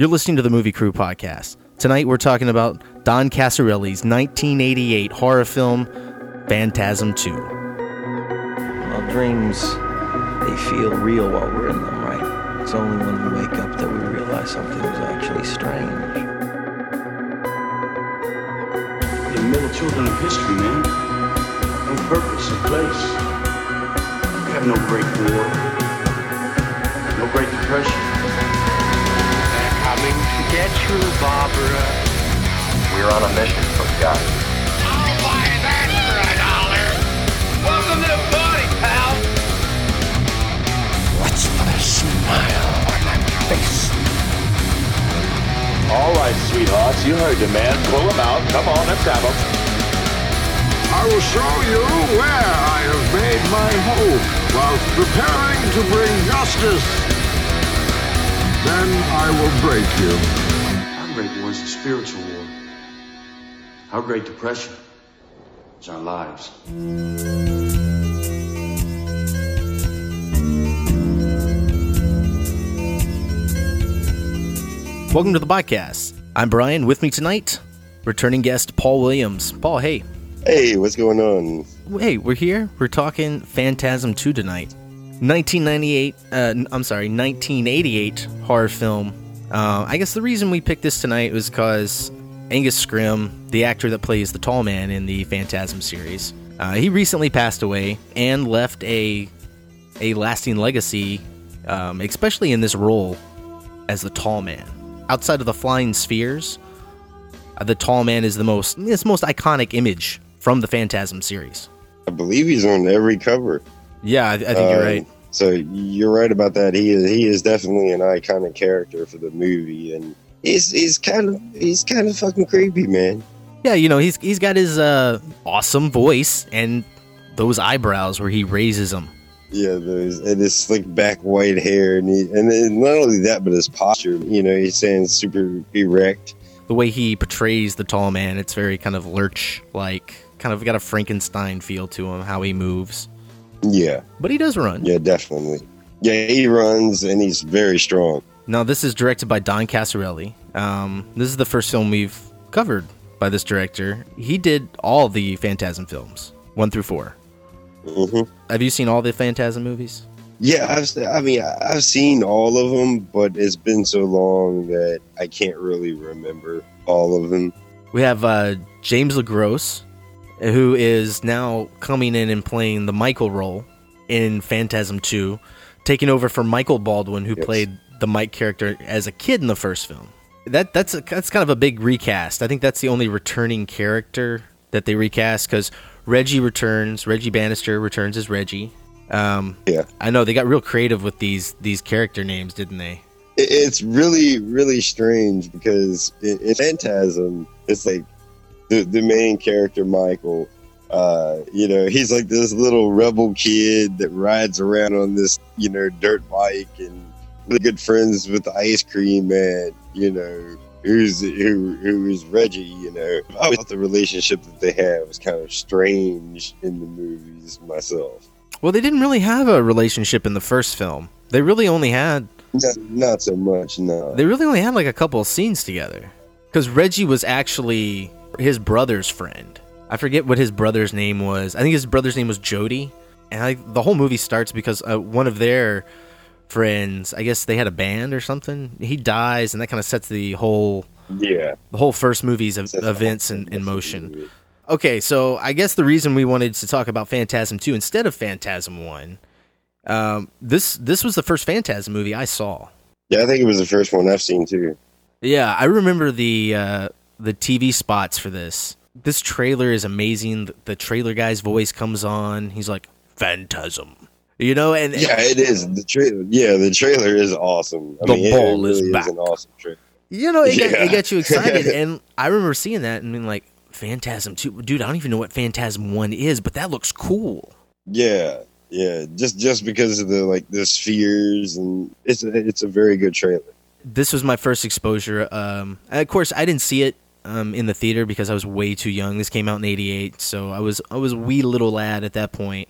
You're listening to the Movie Crew podcast. Tonight we're talking about Don Coscarelli's 1988 horror film, Phantasm 2. Well, dreams, they feel real while we're in them, right? It's only when we wake up that we realize something was actually strange. We're middle children of history, man. No purpose or place. We have no great war. No great depression. They're coming to get you, Barbara. We're on a mission from God. I'll buy that for a dollar. Welcome to the party, pal. Let's put smile on that face. All right, sweethearts, you heard the man. Pull him out. Come on, let's have him. I will show you where I have made my home whilst preparing to bring justice. Then I will break you. Our great war is a spiritual war. Our great depression is our lives. Welcome to the podcast. I'm Brian. With me tonight, returning guest Paul Williams. Paul, hey. Hey, what's going on? Hey, we're here. We're talking Phantasm 2 tonight. 1998, uh, I'm sorry, 1988 horror film. Uh, I guess the reason we picked this tonight was because Angus Scrimm, the actor that plays the tall man in the Phantasm series, uh, he recently passed away and left a a lasting legacy, um, especially in this role as the tall man. Outside of the flying spheres, uh, the tall man is the most the most iconic image from the Phantasm series. I believe he's on every cover. Yeah, I, I think you're Um, right. So you're right about that. He is he is definitely an iconic character for the movie, and he's he's kind of he's kind of fucking creepy, man. Yeah, you know, he's he's got his uh awesome voice and those eyebrows where he raises them. Yeah, those and his slick back white hair, and he, and then not only that, but his posture. You know, he's saying super erect. The way he portrays the tall man, it's very kind of lurch like, kind of got a Frankenstein feel to him, how he moves. Yeah, But he does run. yeah, definitely. Yeah, he runs and he's very strong. Now, this is directed by Don Coscarelli. Um, this is the first film we've covered by this director. He did all the Phantasm films, one through four. hmm Have you seen all the Phantasm movies? Yeah, I've I mean I've seen all of them, but it's been so long that I can't really remember all of them. We have uh, James Le Gros, who is now coming in and playing the Michael role in Phantasm 2, taking over for Michael Baldwin, who Yes. played the Mike character as a kid in the first film. That that's a, that's kind of a big recast. I think that's the only returning character that they recast because Reggie returns. Reggie Bannister returns as Reggie. Um, Yeah. I know they got real creative with these these character names, didn't they? It's really really strange because in, in Phantasm, it's like the the main character Michael. Uh, you know, he's like this little rebel kid that rides around on this you know dirt bike and really good friends with the ice cream man. You know. Who's who? Who is Reggie? You know, I thought the relationship that they have was kind of strange in the movies myself. Well, they didn't really have a relationship in the first film. They really only had Not, not so much, no. They really only had like a couple of scenes together. Because Reggie was actually his brother's friend. I forget what his brother's name was. I think his brother's name was Jody. And I, the whole movie starts because uh, one of their friends, I guess they had a band or something. He dies, and that kind of sets the whole yeah. the whole first movie's of, events in, in motion. Okay, so I guess the reason we wanted to talk about Phantasm 2 instead of Phantasm 1, um, this this was the first Phantasm movie I saw. Yeah, I think it was the first one I've seen too. Yeah, I remember the uh, the TV spots for this. This trailer is amazing. The, trailer guy's voice comes on. He's like Phantasm, you know, and Yeah, it is. The trailer. Yeah, the trailer is awesome. I The mean, it ball is really back. an awesome trailer. you know, it, got, it got you excited. and I remember seeing that and being like, Phantasm two, dude. I don't even know what Phantasm one is, but that looks cool. Yeah, yeah. Just just because of the like the spheres and it's a, it's a very good trailer. This was my first exposure. Um, of course, I didn't see it um, in the theater because I was way too young. This came out in '88, so I was I was a wee little lad at that point.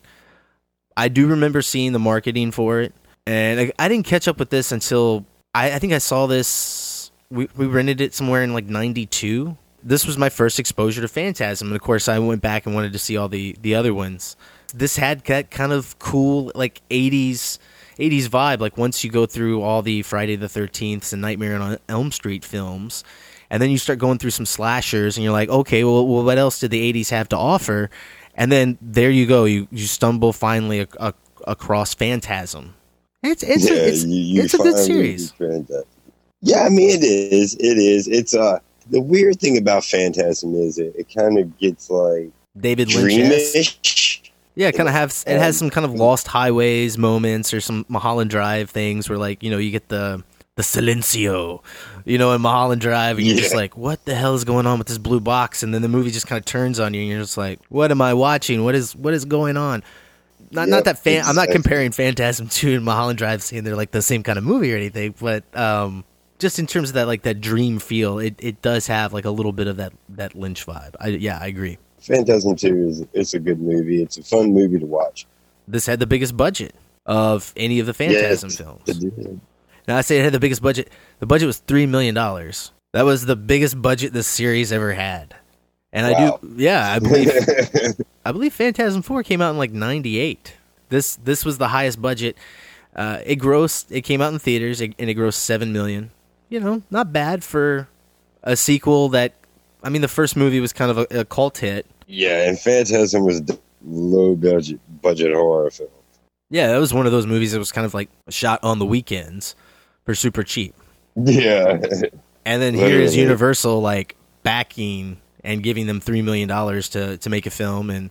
I do remember seeing the marketing for it, and I, I didn't catch up with this until I, I think I saw this we, we rented it somewhere in like 92. This was my first exposure to Phantasm. And of course, I went back and wanted to see all the, the other ones. This had that kind of cool, like 80s. 80s vibe like once you go through all the Friday the 13th and Nightmare on Elm Street films and then you start going through some slashers and you're like okay well, well what else did the 80s have to offer and then there you go you, you stumble finally a, a, across phantasm it's it's yeah, a, it's, you, you it's a good series. Yeah, I mean it is. It is. It's uh the weird thing about Phantasm is it, it kind of gets like david lynch yeah it kind of has it has some kind of lost highways moments or some mulholland drive things where like you know you get the the silencio you know in mulholland drive and you're just like what the hell is going on with this blue box and then the movie just kind of turns on you and you're just like what am i watching what is what is going on not not that fan. I'm not comparing Phantasm Two and Mulholland Drive, saying they're like the same kind of movie or anything, but um, just in terms of that like that dream feel, it, it does have like a little bit of that that Lynch vibe. I, yeah, I agree. Phantasm Two is it's a good movie. It's a fun movie to watch. This had the biggest budget of any of the Phantasm films. Now I say it had the biggest budget. The budget was three million dollars. That was the biggest budget this series ever had. And I do, yeah, I believe I believe Phantasm Four came out in like '98. This this was the highest budget. Uh, it grossed. It came out in theaters and it grossed seven million. You know, not bad for a sequel that. I mean, the first movie was kind of a, a cult hit. yeah, and Phantasm was a low budget budget horror film. Yeah, that was one of those movies that was kind of like shot on the weekends for super cheap. Yeah, And then here is Universal like backing and giving them three million dollars to to make a film, and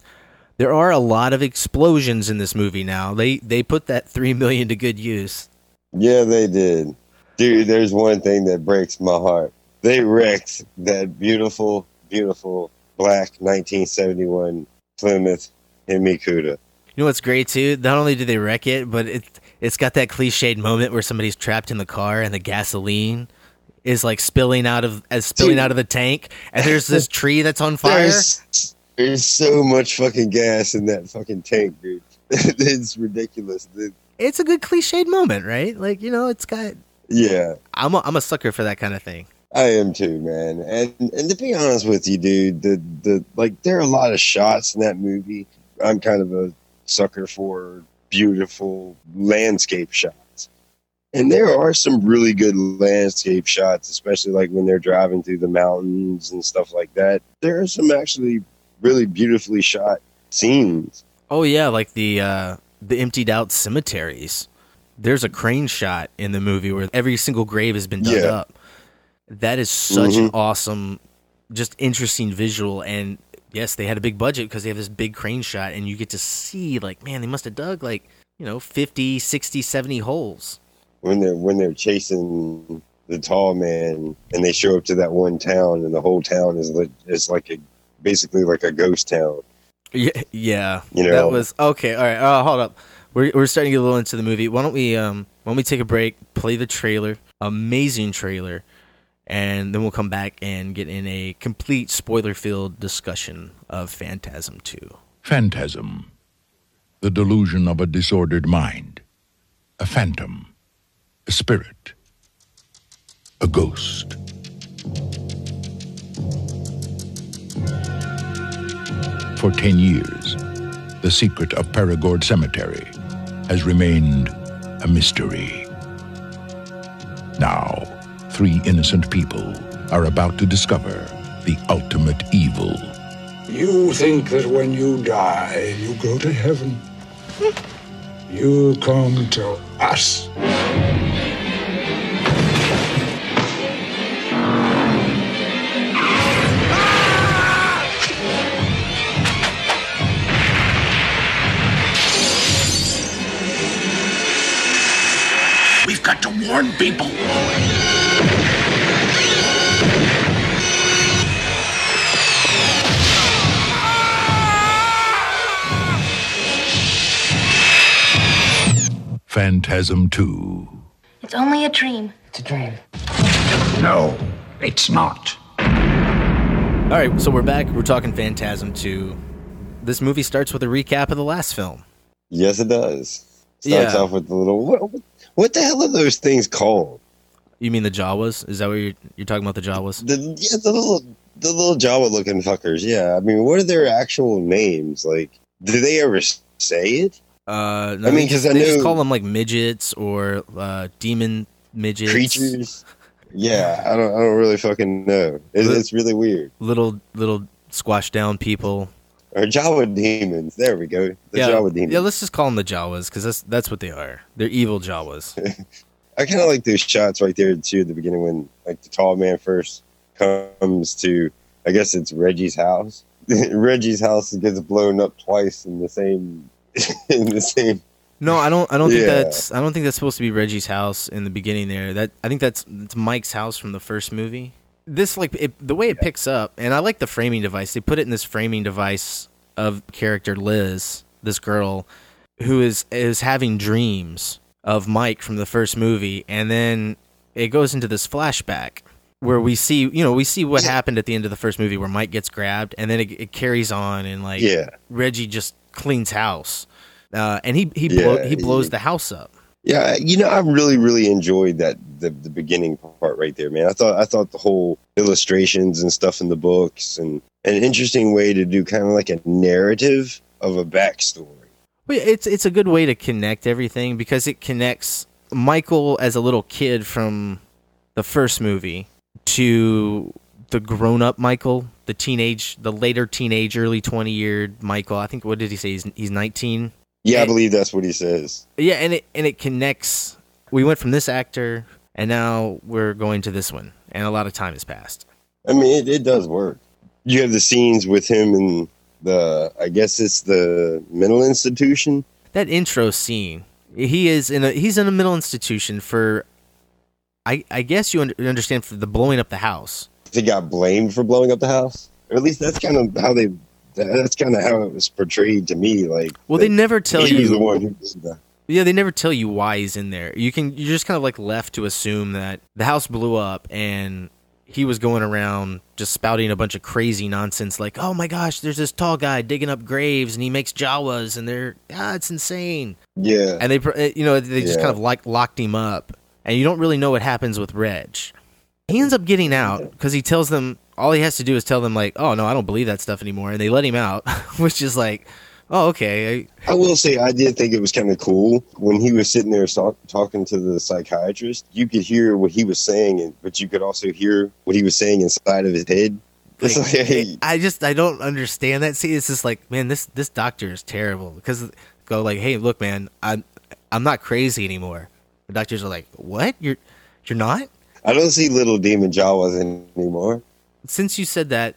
there are a lot of explosions in this movie now. They they put that three million to good use. yeah, they did. Dude, there's one thing that breaks my heart. They wrecked that beautiful, beautiful black 1971 Plymouth Hemi-Cuda. You know what's great too? Not only do they wreck it, but it it's got that cliched moment where somebody's trapped in the car and the gasoline is like spilling out of as spilling Dude. out of the tank, and there's this tree that's on fire. There's, there's so much fucking gas in that fucking tank, dude. it's ridiculous. dude. It's a good cliched moment, right? Like you know, it's got. Yeah, I'm a, I'm a sucker for that kind of thing. I am too, man. And and to be honest with you, dude, the the like there are a lot of shots in that movie. I'm kind of a sucker for beautiful landscape shots. And there are some really good landscape shots, especially like when they're driving through the mountains and stuff like that. There are some actually really beautifully shot scenes. Oh yeah, like the uh, the emptied out cemeteries. There's a crane shot in the movie where every single grave has been dug Yeah. up. That is such an Mhm. awesome, just interesting visual. And yes, they had a big budget because they have this big crane shot, and you get to see like, man, they must have dug like you know 50, 60, 70 holes. when they're when they're chasing the tall man and they show up to that one town and the whole town is like is like a basically like a ghost town. Yeah, yeah. You know- that was okay. All right, uh, hold up. We're we're starting to get a little into the movie. Why don't we um why don't we take a break, play the trailer, amazing trailer, and then we'll come back and get in a complete spoiler-filled discussion of Phantasm Two. Phantasm. The delusion of a disordered mind. A phantom. A spirit. A ghost. For ten years, the secret of Perigord Cemetery has remained a mystery. Now, three innocent people are about to discover the ultimate evil. You think that when you die, you go to heaven. You come to us. We've got to warn people. Phantasm 2. It's only a dream. It's a dream. No, it's not. All right, so we're back. We're talking Phantasm Two. This movie starts with a recap of the last film. Yes, it does. Starts Yeah. off with the little what, what the hell are those things called? You mean the Jawas? Is that what you're you're talking about? The Jawas? The yeah, the little the little Jawa looking fuckers. Yeah, I mean, what are their actual names? Like, do they ever say it? Uh, no, I mean, because I they just call them like midgets or uh, demon midgets, Creatures. Yeah, I don't. I don't really fucking know. It's, it's really weird. little little squashed down people. Or Jawa demons. There we go. The yeah, Jawa demons. yeah. Let's just call them the Jawas because that's that's what they are. They're evil Jawas. I kind of like those shots right there too at the beginning when like the tall man first comes to. I guess it's Reggie's house. Reggie's house gets blown up twice in the same in the same. No, I don't. I don't think Yeah. that's. I don't think that's supposed to be Reggie's house in the beginning. There, that I think that's it's Mike's house from the first movie. This like it, the way it picks up, and I like the framing device. They put it in this framing device of character Liz, this girl, who is is having dreams of Mike from the first movie, and then it goes into this flashback where we see, you know, we see what happened at the end of the first movie where Mike gets grabbed, and then it, it carries on, and like Yeah. Reggie just cleans house, uh, and he he Yeah, blow, he blows he- the house up. Yeah, you know, I really, really enjoyed that the the beginning part right there, man. I thought I thought the whole illustrations and stuff in the books and an interesting way to do kind of like a narrative of a backstory. But it's it's a good way to connect everything because it connects Michael as a little kid from the first movie to the grown up Michael, the teenage, the later teenage, early twenty year Michael. I think what did he say? He's he's nineteen. Yeah, I believe that's what he says. Yeah, and it and it connects. We went from this actor, and now we're going to this one, and a lot of time has passed. I mean, it, it does work. You have the scenes with him in the, I guess it's the mental institution. that intro scene he is in a he's in a mental institution for i i guess you un- understand for the blowing up the house He got blamed for blowing up the house, or at least that's kind of how they. That's kind of how it was portrayed to me. Like, well they never tell you the one who did that. yeah they never tell you why he's in there you can you're just kind of like left to assume that the house blew up and he was going around just spouting a bunch of crazy nonsense like oh my gosh there's this tall guy digging up graves and he makes jawas and they're ah it's insane Yeah, and they uh, you know they just Yeah. kind of like locked him up and you don't really know what happens with reg he ends up getting out because he tells them all he has to do is tell them like oh no i don't believe that stuff anymore and they let him out which is like oh okay I will say I did think it was kind of cool when he was sitting there talk, talking to the psychiatrist. You could hear what he was saying, and- but you could also hear what he was saying inside of his head. Like, like, i just i don't understand that see it's just like man this this doctor is terrible because go like hey look man i'm i'm not crazy anymore the doctors are like what you're you're not I don't see little demon Jawas anymore. Since you said that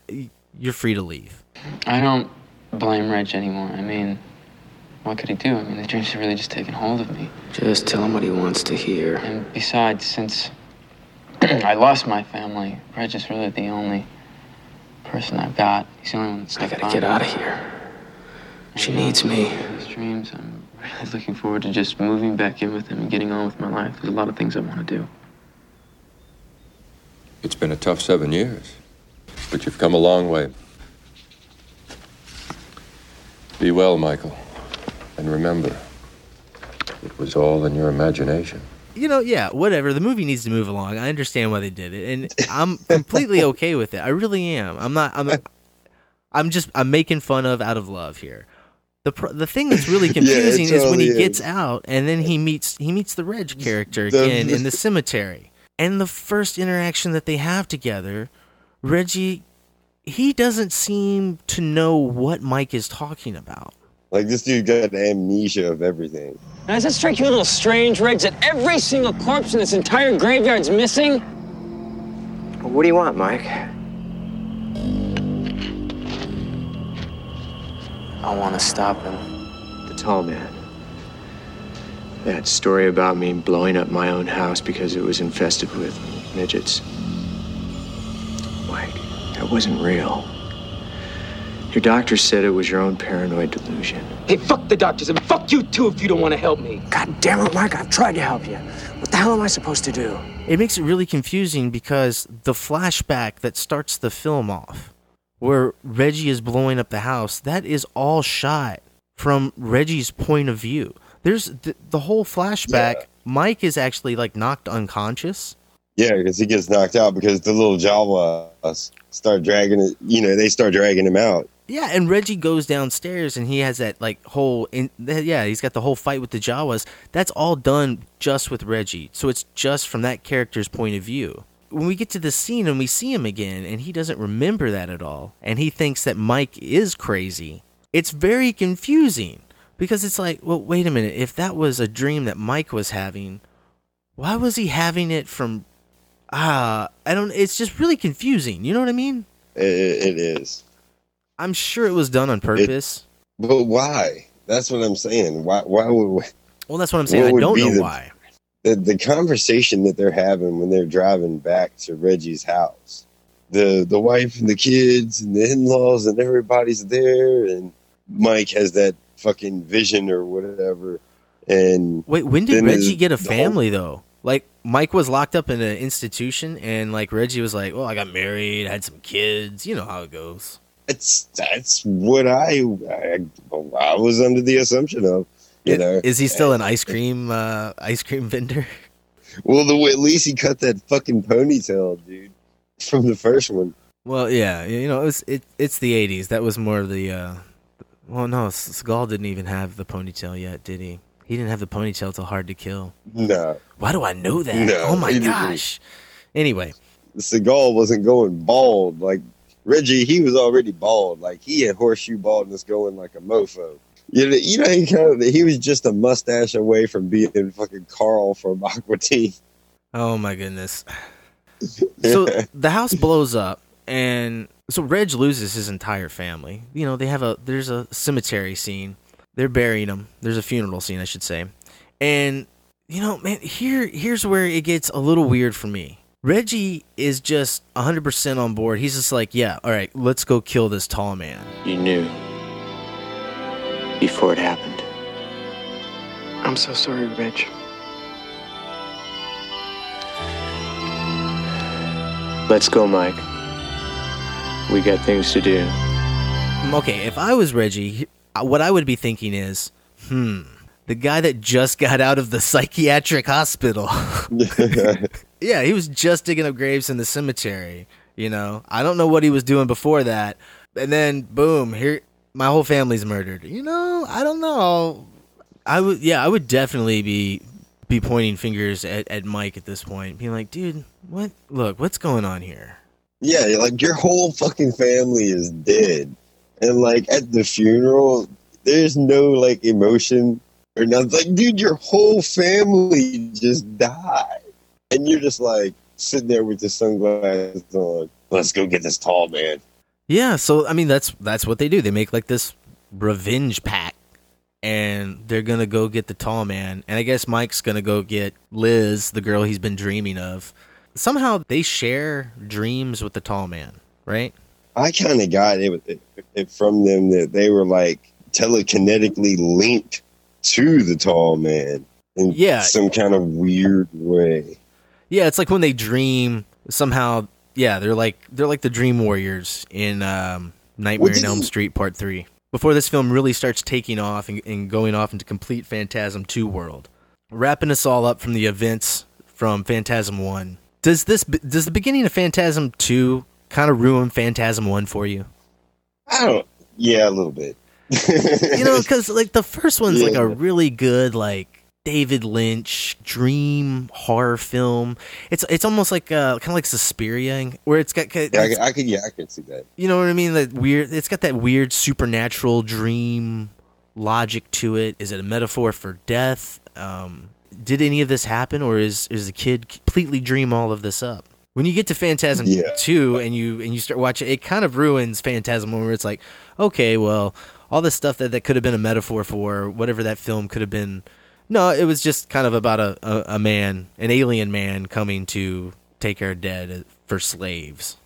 you're free to leave I don't blame Reg anymore. I mean, what could he do? I mean, the dreams have really just taken hold of me. Just tell him what he wants to hear. And besides, since I lost my family, Reg is really the only person I've got. He's the only one that's I gotta get out of here. She uh, needs me. These dreams, I'm really looking forward to just moving back in with him and getting on with my life. There's a lot of things I want to do. It's been a tough seven years, but you've come a long way. Be well, Michael. And remember, it was all in your imagination. you know, yeah, whatever. The movie needs to move along. I understand why they did it, and I'm completely okay with it. I really am. I'm not. I'm. I'm just. I'm making fun of out of love here. The pr- the thing that's really Yeah, it confusing is when he totally gets out and then he meets he meets the Reg character again in the cemetery. And the first interaction that they have together, Reggie, he doesn't seem to know what Mike is talking about. Like this dude got amnesia of everything. Now, does that strike you a little strange, Riggs, that every single corpse in this entire graveyard's missing? What do you want, Mike? I want to stop him. The tall man. That story about me blowing up my own house because it was infested with midgets. Mike, that wasn't real. Your doctor said it was your own paranoid delusion. Hey, fuck the doctors and fuck you too if you don't want to help me. God damn it, Mike, I've tried to help you. What the hell am I supposed to do? It makes it really confusing because the flashback that starts the film off, where Reggie is blowing up the house, that is all shot from Reggie's point of view. There's the, the whole flashback. Mike is actually like knocked unconscious, Yeah, because he gets knocked out because the little Jawas start dragging it. You know, they start dragging him out. Yeah, and Reggie goes downstairs and he has that like whole in, yeah, he's got the whole fight with the Jawas. That's all done just with Reggie. So it's just from that character's point of view. When we get to the scene and we see him again and he doesn't remember that at all and he thinks that Mike is crazy. It's very confusing because it's like, well, wait a minute, if that was a dream that Mike was having, why was he having it from ah, I don't it's just really confusing. You know what I mean? It, it is. I'm sure it was done on purpose. It, but why? That's what I'm saying. Why? Why would? Well, that's what I'm saying. What I don't know the, why. The the conversation that they're having when they're driving back to Reggie's house, the the wife and the kids and the in laws and everybody's there, and Mike has that fucking vision or whatever. And wait, when did Reggie get a family whole, though? Like Mike was locked up in an institution, and like Reggie was like, "Well, I got married, I had some kids. You know how it goes." It's that's what I I, I was under the assumption of. You Is- know, is he still an ice cream uh, ice cream vendor? Well, the at least he cut that fucking ponytail, dude, from the first one. Well, yeah, you know, it was it, it's the '80s. That was more of the. Uh, well, no, Seagal didn't even have the ponytail yet, did he? He didn't have the ponytail till Hard to Kill. No. Why do I know that? No, oh my didn't. gosh. Anyway, Seagal wasn't going bald like Reggie. He was already bald. Like he had horseshoe baldness going like a mofo. You know, you know, he kind of he was just a mustache away from being fucking Carl from Aqua Teen. Oh my goodness. So the house blows up and so Reg loses his entire family. You know, they have a there's a cemetery scene. They're burying him. There's a funeral scene, I should say. And you know, man, here here's where it gets a little weird for me. Reggie is just 100% on board. He's just like, "Yeah, all right, let's go kill this tall man." You knew before it happened. I'm so sorry, Reg. Let's go, Mike. We got things to do. Mm, Okay, if I was Reggie, what I would be thinking is, hmm, the guy that just got out of the psychiatric hospital. yeah, he was just digging up graves in the cemetery. You know, I don't know what he was doing before that, and then boom, here my whole family's murdered. You know, I don't know. I would, yeah, I would definitely be be pointing fingers at, at Mike at this point, being like, dude, what? Look, what's going on here? Yeah, like your whole fucking family is dead, and like at the funeral, there's no like emotion or nothing. Like, dude, your whole family just died, and you're just like sitting there with your sunglasses on. Let's go get this tall man. Yeah, so I mean that's that's what they do. They make like this revenge pack and they're to go get the tall man. And I guess Mike's to go get Liz, the girl he's been dreaming of. Somehow they share dreams with the tall man, right? I kind of got it, it, it from them that they were like telekinetically linked to the tall man in Yeah. some kind of weird way. Yeah, it's like when they dream somehow yeah, they're like they're like the dream warriors in um, Nightmare on Elm you- Street Part 3. Before this film really starts taking off and, and going off into complete Phantasm 2 world. Wrapping us all up from the events from Phantasm 1. Does this does the beginning of Phantasm 2 kind of ruin Phantasm 1 for you? I don't. Yeah, a little bit. you know, because like the first one's like a really good like David Lynch dream horror film. It's it's almost like uh, kind of like Suspiria, where it's got Yeah, I, I could. Yeah, I could see that. you know what I mean. That weird. It's got that weird supernatural dream logic to it. Is it a metaphor for death? Um, did any of this happen, or is is the kid completely dream all of this up? When you get to Phantasm Yeah. two and you and you start watching, it kind of ruins Phantasm one, where it's like, okay, well, all this stuff that that could have been a metaphor for whatever that film could have been. No, it was just kind of about a, a, a man, an alien man coming to take our dead for slaves.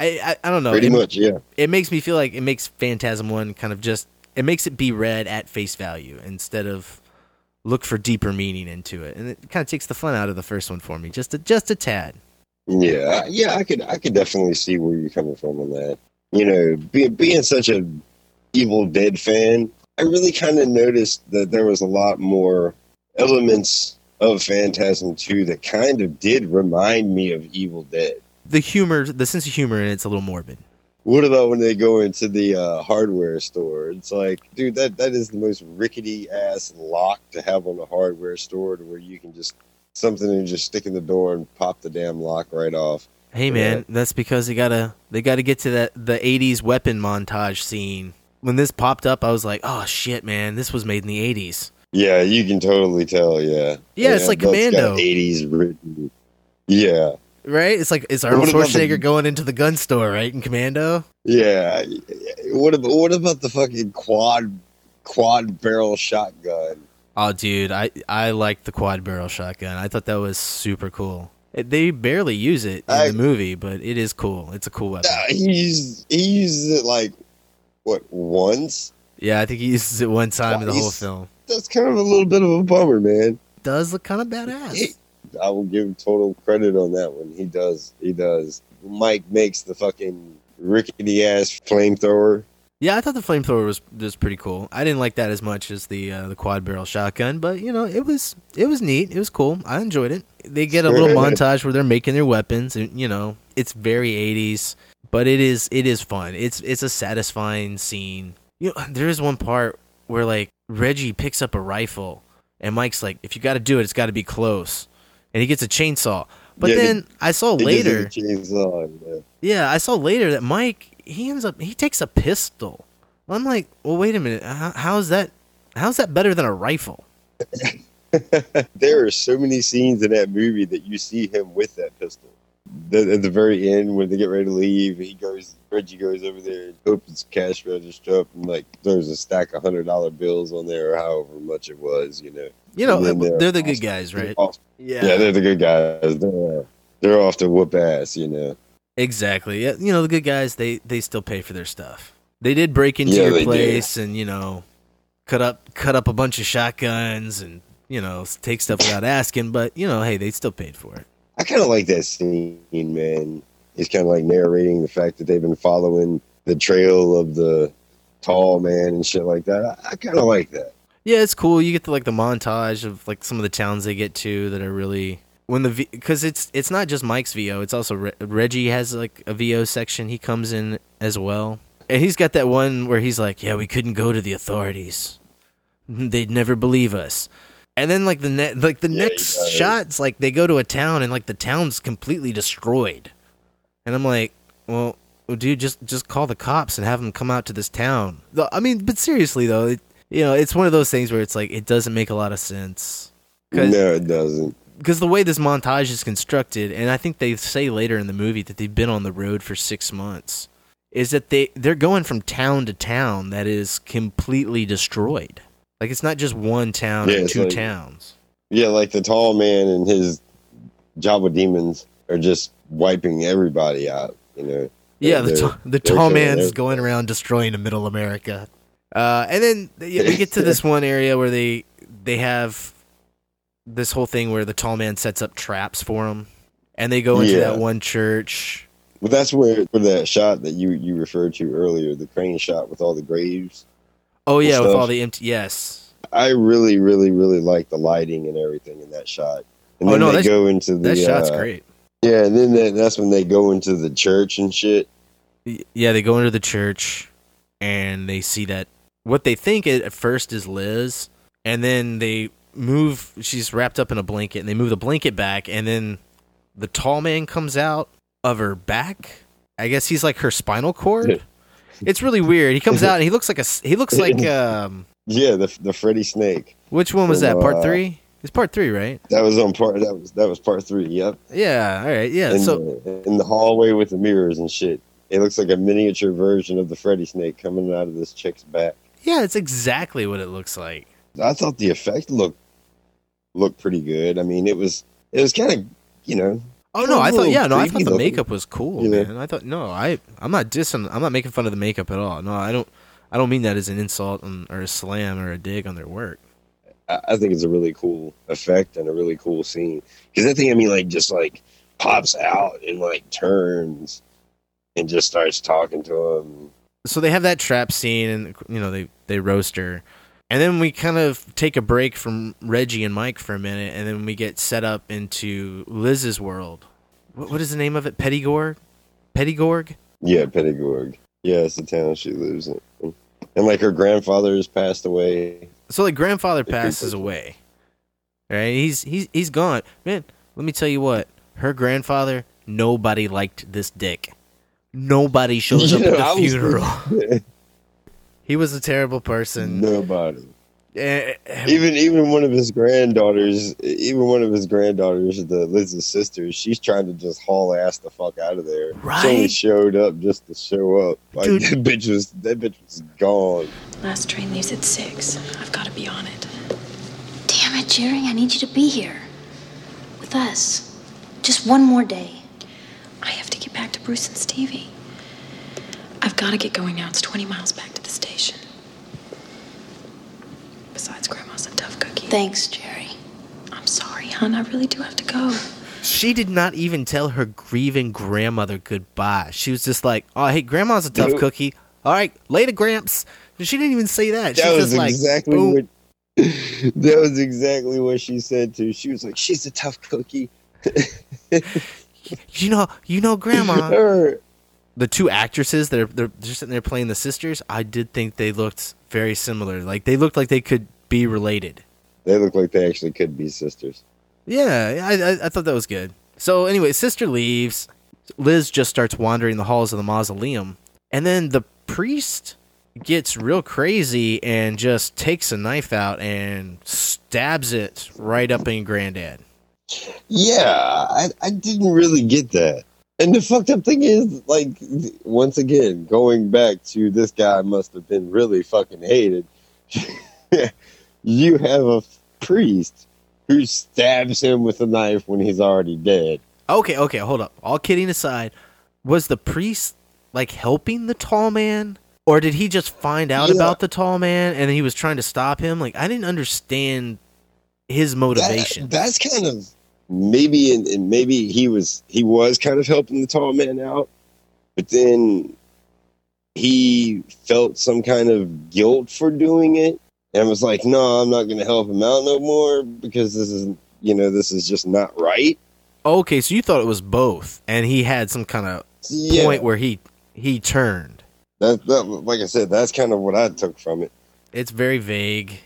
I, I, I don't know. Pretty It- much, yeah. It makes me feel like it makes Phantasm One kind of just it makes it be read at face value instead of look for deeper meaning into it, and it kind of takes the fun out of the first one for me, just a, just a tad. Yeah, yeah, I could, I could definitely see where you're coming from on that. You know, being being such a Evil Dead fan, I really kind of noticed that there was a lot more elements of Phantasm 2 that kind of did remind me of Evil Dead. The humor, the sense of humor and it's a little morbid. What about when they go into the uh, hardware store? It's like, dude, that, that is the most rickety ass lock to have on a hardware store to where you can just something and just stick in the door and pop the damn lock right off. Hey man, that's because they gotta they gotta get to that the '80s weapon montage scene. When this popped up, I was like, "Oh shit, man! This was made in the '80s." Yeah, you can totally tell. Yeah, Yeah, it's like Commando. 80s written. Yeah, Right? It's like it's Arnold about the- Schwarzenegger going into the gun store, right? In Commando. yeah. What about what about the fucking quad quad barrel shotgun? Oh, dude, I I like the quad barrel shotgun. I thought that was super cool. It- They barely use it in I- the movie, but it is cool. It's a cool weapon. Uh, he uses he uses it like what once. Yeah, I think he uses it one time in the whole film. That's kind of a little bit of a bummer, man. Does look kind of badass. I will give him total credit on that one. He does. He does. Mike makes the fucking rickety ass flamethrower. Yeah, I thought the flamethrower was was pretty cool. I didn't like that as much as the uh, the quad barrel shotgun, but you know, it was it was neat. It was cool. I enjoyed it. They get a little montage where they're making their weapons, and you know, it's very 80s, but it is it is fun. It's it's a satisfying scene. You know, there is one part where like Reggie picks up a rifle, and Mike's like, "If you got to do it, it's got to be close," and he gets a chainsaw. But Yeah, then I saw later, chainsaw, yeah. yeah, I saw later that Mike he ends up he takes a pistol. I'm like, well, wait a minute, how, how's that? How's that better than a rifle? there are so many scenes in that movie that you see him with that pistol. The, at the very end, when they get ready to leave, he goes. Reggie goes over there and opens cash register up and like throws a stack of hundred dollar bills on there, or however much it was. You know. You know, And then uh, they're, the good off- guys, they're right? off- Yeah. yeah, they're the good guys. They're, they're off to whoop ass. You know. Exactly. Yeah, you know, the good guys they they still pay for their stuff. They did break into Yeah, your place and you know, cut up cut up a bunch of shotguns and you know take stuff without asking, but you know, hey, they still paid for it. I kind of like that scene, man. It's kind of like narrating the fact that they've been following the trail of the tall man and shit like that. I, I kind of like that. Yeah, it's cool. You get to like the montage of like some of the towns they get to that are really when the because it's it's not just Mike's VO. It's also Re- Reggie has like a VO section. He comes in as well, and he's got that one where he's like, "Yeah, we couldn't go to the authorities. They'd never believe us." And then like the ne- like the next shots, like they go to a town and like the town's completely destroyed, and I'm like, well. well, Dude, just just call the cops and have them come out to this town. I mean, but seriously though, it, you know, it's one of those things where it's like it doesn't make a lot of sense. No, it doesn't. Because the way this montage is constructed, and I think they say later in the movie that they've been on the road for six months, is that they they're going from town to town that is completely destroyed. Like it's not just one town Yeah, or two like- towns. Yeah, like the tall man and his Jabba demons are just wiping everybody out. You know. Yeah, the, They're- the tall man's going around destroying the middle America. Uh, and then yeah, we get to this one area where they they have this whole thing where the tall man sets up traps for them, and they go into Yeah. that one church. Well, that's where for that shot that you you referred to earlier, the crane shot with all the graves. Oh yeah, with all the empty. Yes. I really, really, really like the lighting and everything in that shot. And Oh, then no, they go into the that shot's uh, great. Yeah, and then that, that's when they go into the church and shit. Yeah, they go into the church and they see that what they think at first is Liz, and then they move. She's wrapped up in a blanket, and they move the blanket back, and then the tall man comes out of her back. I guess he's like her spinal cord. it's really weird. He comes out and he looks like a He looks like um. Yeah, the the Freddy Snake. Which one was From, that? Part uh, three. It's part three, right? That was on part. That was that was part three. Yep. Yeah. All right. Yeah. in, so the, in the hallway with the mirrors and shit. It looks like a miniature version of the Freddy Snake coming out of this chick's back. yeah, it's exactly what it looks like. I thought the effect looked looked pretty good. I mean, it was it was kind of you know. Oh no, I thought yeah, no, I thought the makeup was cool, You know? man. I thought no, I I'm not dissing, I'm not making fun of the makeup at all. No, I don't I don't mean that as an insult on, or a slam or a dig on their work. I, I think it's a really cool effect and a really cool scene because that thing I mean like just like pops out and like turns and just starts talking to him. So they have that trap scene, and you know they they roast her, And then we kind of take a break from Reggie and Mike for a minute, and then we get set up into Liz's world. What, what is the name of it? Pettigorg? Pettigorg? Yeah, Pettigorg. Yeah, it's the town she lives in. And like her grandfather has passed away. So like grandfather passes away. Right? He's he's he's gone. Man, let me tell you what. Her grandfather, nobody liked this dick. Nobody shows up know, at I the was- funeral. he was a terrible person. Nobody. Eh, Even even one of his granddaughters, even one of his granddaughters, the Liz's sister, she's trying to just haul ass the fuck out of there. Right? She only showed up just to show up. Like Dude. that bitch was that bitch was gone. Last train leaves at six. I've got to be on it. Damn it, Jerry. I need you to be here. With us. Just one more day. I have to get back to Bruce and Stevie. I've got to get going now. It's 20 miles back to the station. Besides, Grandma's a tough cookie. Thanks, Jerry. I'm sorry, hon. I really do have to go. She did not even tell her grieving grandmother goodbye. She was just like, "Oh, hey, grandma's a tough Nope. cookie. All right, later, Gramps." She didn't even say that. She That was was just like, exactly "Boom." what that was exactly what she said too. She was like, "She's a tough cookie." you know, you know, grandma. Her- the two actresses that are they're just sitting there playing the sisters, I did think they looked very similar. Like they looked like they could be related. They look like they actually could be sisters. Yeah, I, I, I thought that was good. So anyway, sister leaves. Liz just starts wandering the halls of the mausoleum, and then the priest gets real crazy and just takes a knife out and stabs it right up in Granddad. Yeah, I, I didn't really get that. And the fucked up thing is, like, once again, going back to this guy must have been really fucking hated. you have a priest who stabs him with a knife when he's already dead. Okay, okay, hold up. All kidding aside, was the priest like helping the tall man? Or did he just find out Yeah. about the tall man and he was trying to stop him? Like I didn't understand his motivation. That- that's kind of maybe, and, and maybe he was he was kind of helping the tall man out, but then he felt some kind of guilt for doing it and was like, "No, I'm not going to help him out no more because this is, you know, this is just not right." okay, so you thought it was both and he had some kind of Yeah. point where he he turned. That, that, like I said, that's kind of what I took from it. It's very vague.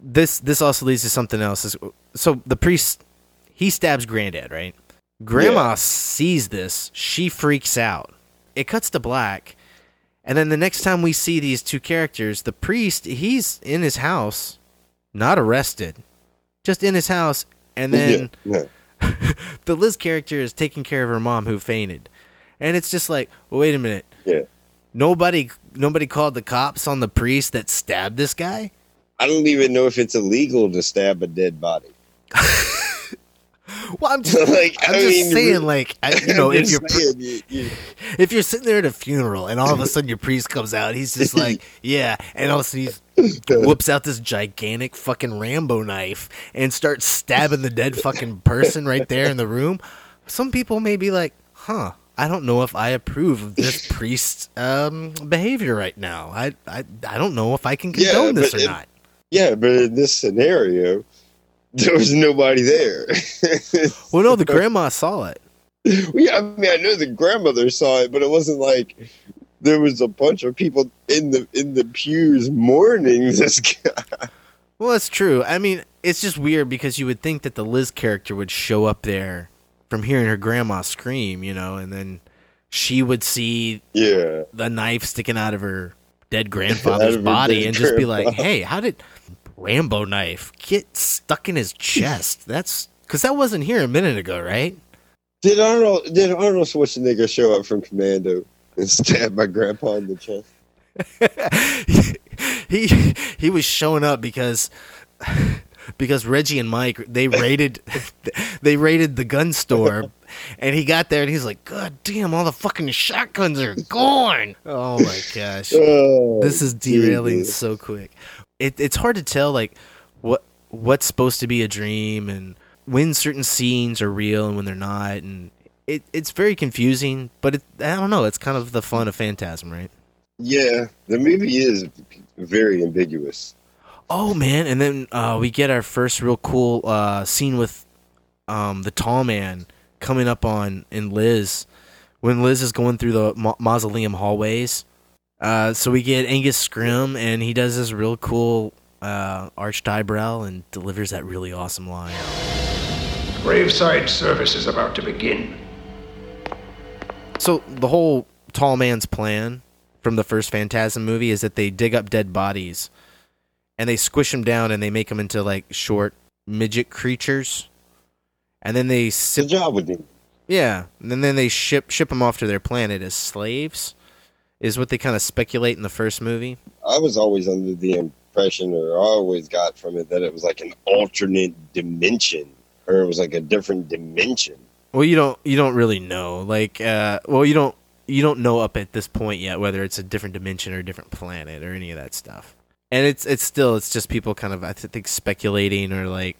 This this also leads to something else. So the priest he stabs granddad, right? Grandma Yeah. sees this, she freaks out. It cuts to black, and then the next time we see these two characters, the priest he's in his house, not arrested, just in his house, and then yeah, the Liz character is taking care of her mom who fainted, and it's just like, well, wait a minute, yeah. nobody nobody called the cops on the priest that stabbed this guy. I don't even know if it's illegal to stab a dead body. Well, I'm just, Like, I'm I just mean, saying, like, I, you know, if you're saying, you- you- if you're sitting there at a funeral and all of a sudden your priest comes out, he's just like, yeah, and all of a sudden he whoops out this gigantic fucking Rambo knife and starts stabbing the dead fucking person right there in the room. Some people may be like, huh. I don't know if I approve of this priest's um, behavior right now. I, I I don't know if I can Yeah, condone this or it- not. Yeah, but in this scenario, there was nobody there. Well, no, the grandma saw it. yeah, I mean, I know the grandmother saw it, but it wasn't like there was a bunch of people in the in the pews mourning this guy. Well, that's true. I mean, it's just weird because you would think that the Liz character would show up there from hearing her grandma scream, you know, and then she would see Yeah, the knife sticking out of her dead grandfather's body and just be like, "Hey, how did Rambo knife get stuck in his chest?" That's because that wasn't here a minute ago, right? did Arnold did Arnold Schwarzenegger show up from Commando and stab my grandpa in the chest? he he was showing up because because Reggie and Mike they raided they raided the gun store and he got there and he's like god damn all the fucking shotguns are gone oh my gosh Oh, this is derailing Jesus. so quick it, it's hard to tell like what what's supposed to be a dream and when certain scenes are real and when they're not and it, it's very confusing but it, i don't know it's kind of the fun of phantasm right Yeah, the movie is very ambiguous. Oh man, and then uh, we get our first real cool uh, scene with um, the tall man coming up on in Liz when Liz is going through the ma- mausoleum hallways. Uh, so we get Angus Scrimm, and he does this real cool uh, arched eyebrow and delivers that really awesome line. Graveside service is about to begin. So the whole tall man's plan from the first Phantasm movie is that they dig up dead bodies and they squish them down and they make them into like short midget creatures, and then they sip- job with them. Yeah, and then, then they ship ship them off to their planet as slaves, is what they kind of speculate in the first movie. I was always under the impression, or I always got from it, that it was like an alternate dimension, or it was like a different dimension. Well, you don't you don't really know. Like, uh, well, you don't you don't know up at this point yet whether it's a different dimension or a different planet or any of that stuff. And it's it's still it's just people kind of I think speculating or like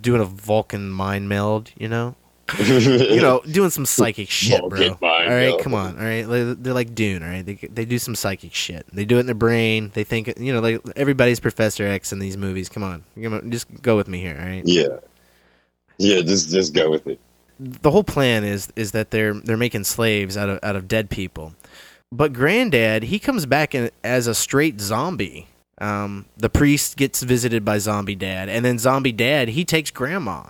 doing a Vulcan mind meld, you know. you know, doing some psychic shit, bro. All mind come on. All right, they're like Dune. All right, they they do some psychic shit. They do it in their brain. They think you know, like everybody's Professor X in these movies. Come on, Come on, just go with me here. All right. Yeah, yeah, just just go with it. the whole plan is is that they're they're making slaves out of out of dead people. But granddad, he comes back in, as a straight zombie. Um, the priest gets visited by zombie dad, and then zombie dad he takes grandma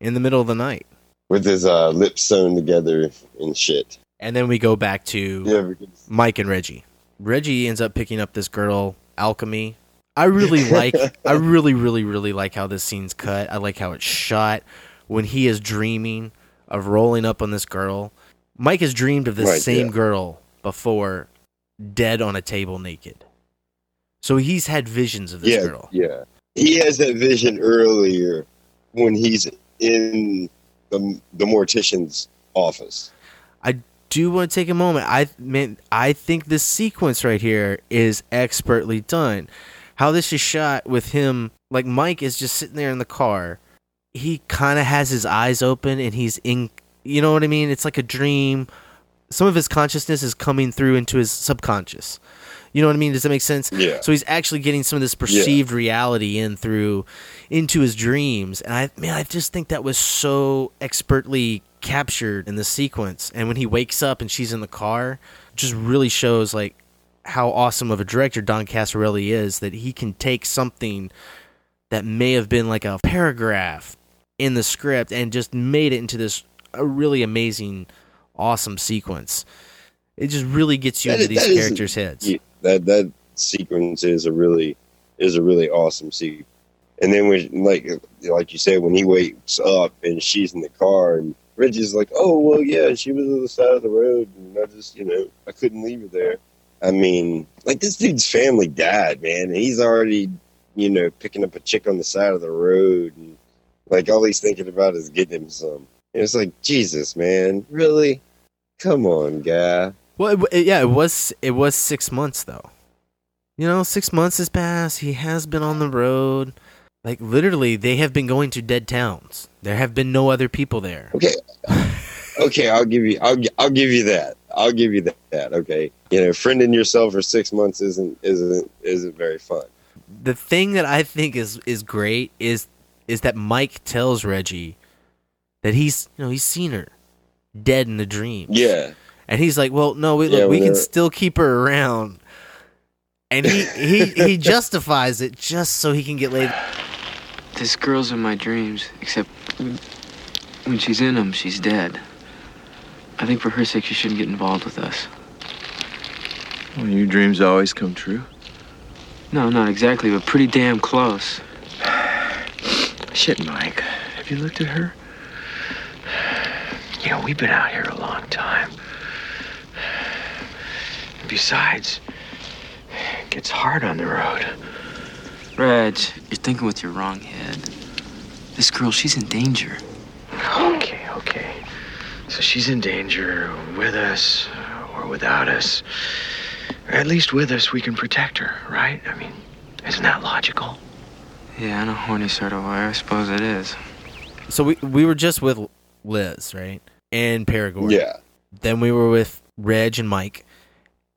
in the middle of the night. With his uh, lips sewn together and shit. And then we go back to Yeah, because- Mike and Reggie. Reggie ends up picking up this girl, Alchemy. I really like I really really really like how this scene's cut. I like how it's shot when he is dreaming of rolling up on this girl. Mike has dreamed of this Right, same yeah. girl before dead on a table naked. So he's had visions of this yeah, girl. yeah. He has that vision earlier when he's in the the mortician's office. I do want to take a moment. I mean, I think this sequence right here is expertly done. How this is shot with him, like Mike is just sitting there in the car. He kind of has his eyes open and he's in. You know what I mean? It's like a dream. Some of his consciousness is coming through into his subconscious. You know what I mean? Does that make sense? Yeah. So he's actually getting some of this perceived reality in through into his dreams, and I man, I just think that was so expertly captured in the sequence. And when he wakes up and she's in the car, just really shows like how awesome of a director Don Coscarelli is that he can take something that may have been like a paragraph in the script and just made it into this a really amazing, awesome sequence. It just really gets you That into is- these characters' heads. Yeah, that that sequence is a really is a really awesome sequence. And then when like like you said, when he wakes up and she's in the car and Reggie's like, Oh well yeah, she was on the side of the road and I just you know, I couldn't leave her there. I mean, like this dude's family died, man, and he's already, you know, picking up a chick on the side of the road and like all he's thinking about is getting him some. And it's like, Jesus, man, really? Come on, guy. Well, it, yeah, it was it was six months though. You know, six months has passed. He has been on the road. Like literally, they have been going to dead towns. There have been no other people there. Okay. Okay, I'll give you. I'll I'll give you that. I'll give you that. that. Okay, you know, friending yourself for six months isn't isn't isn't very fun. The thing that I think is is great is is that Mike tells Reggie that he's you know he's seen her dead in the dream. Yeah. And he's like, "Well, no, we, Yeah, look, we can still keep her around." And he, he he justifies it just so he can get laid. This girl's in my dreams, except when she's in them, she's dead. I think for her sake, she shouldn't get involved with us. Well, your dreams always come true. No, not exactly, but pretty damn close. Shit, Mike. Have you looked at her? You know, we've been out here a long time. Besides, it gets hard on the road. Reg, you're thinking with your wrong head. This girl, she's in danger. Okay, okay. So she's in danger with us or without us. At least with us, we can protect her, right? I mean, isn't that logical? Yeah, in a horny sort of way, I suppose it is. So we we were just with Liz, right? And Perigord. Yeah. Then we were with Reg and Mike.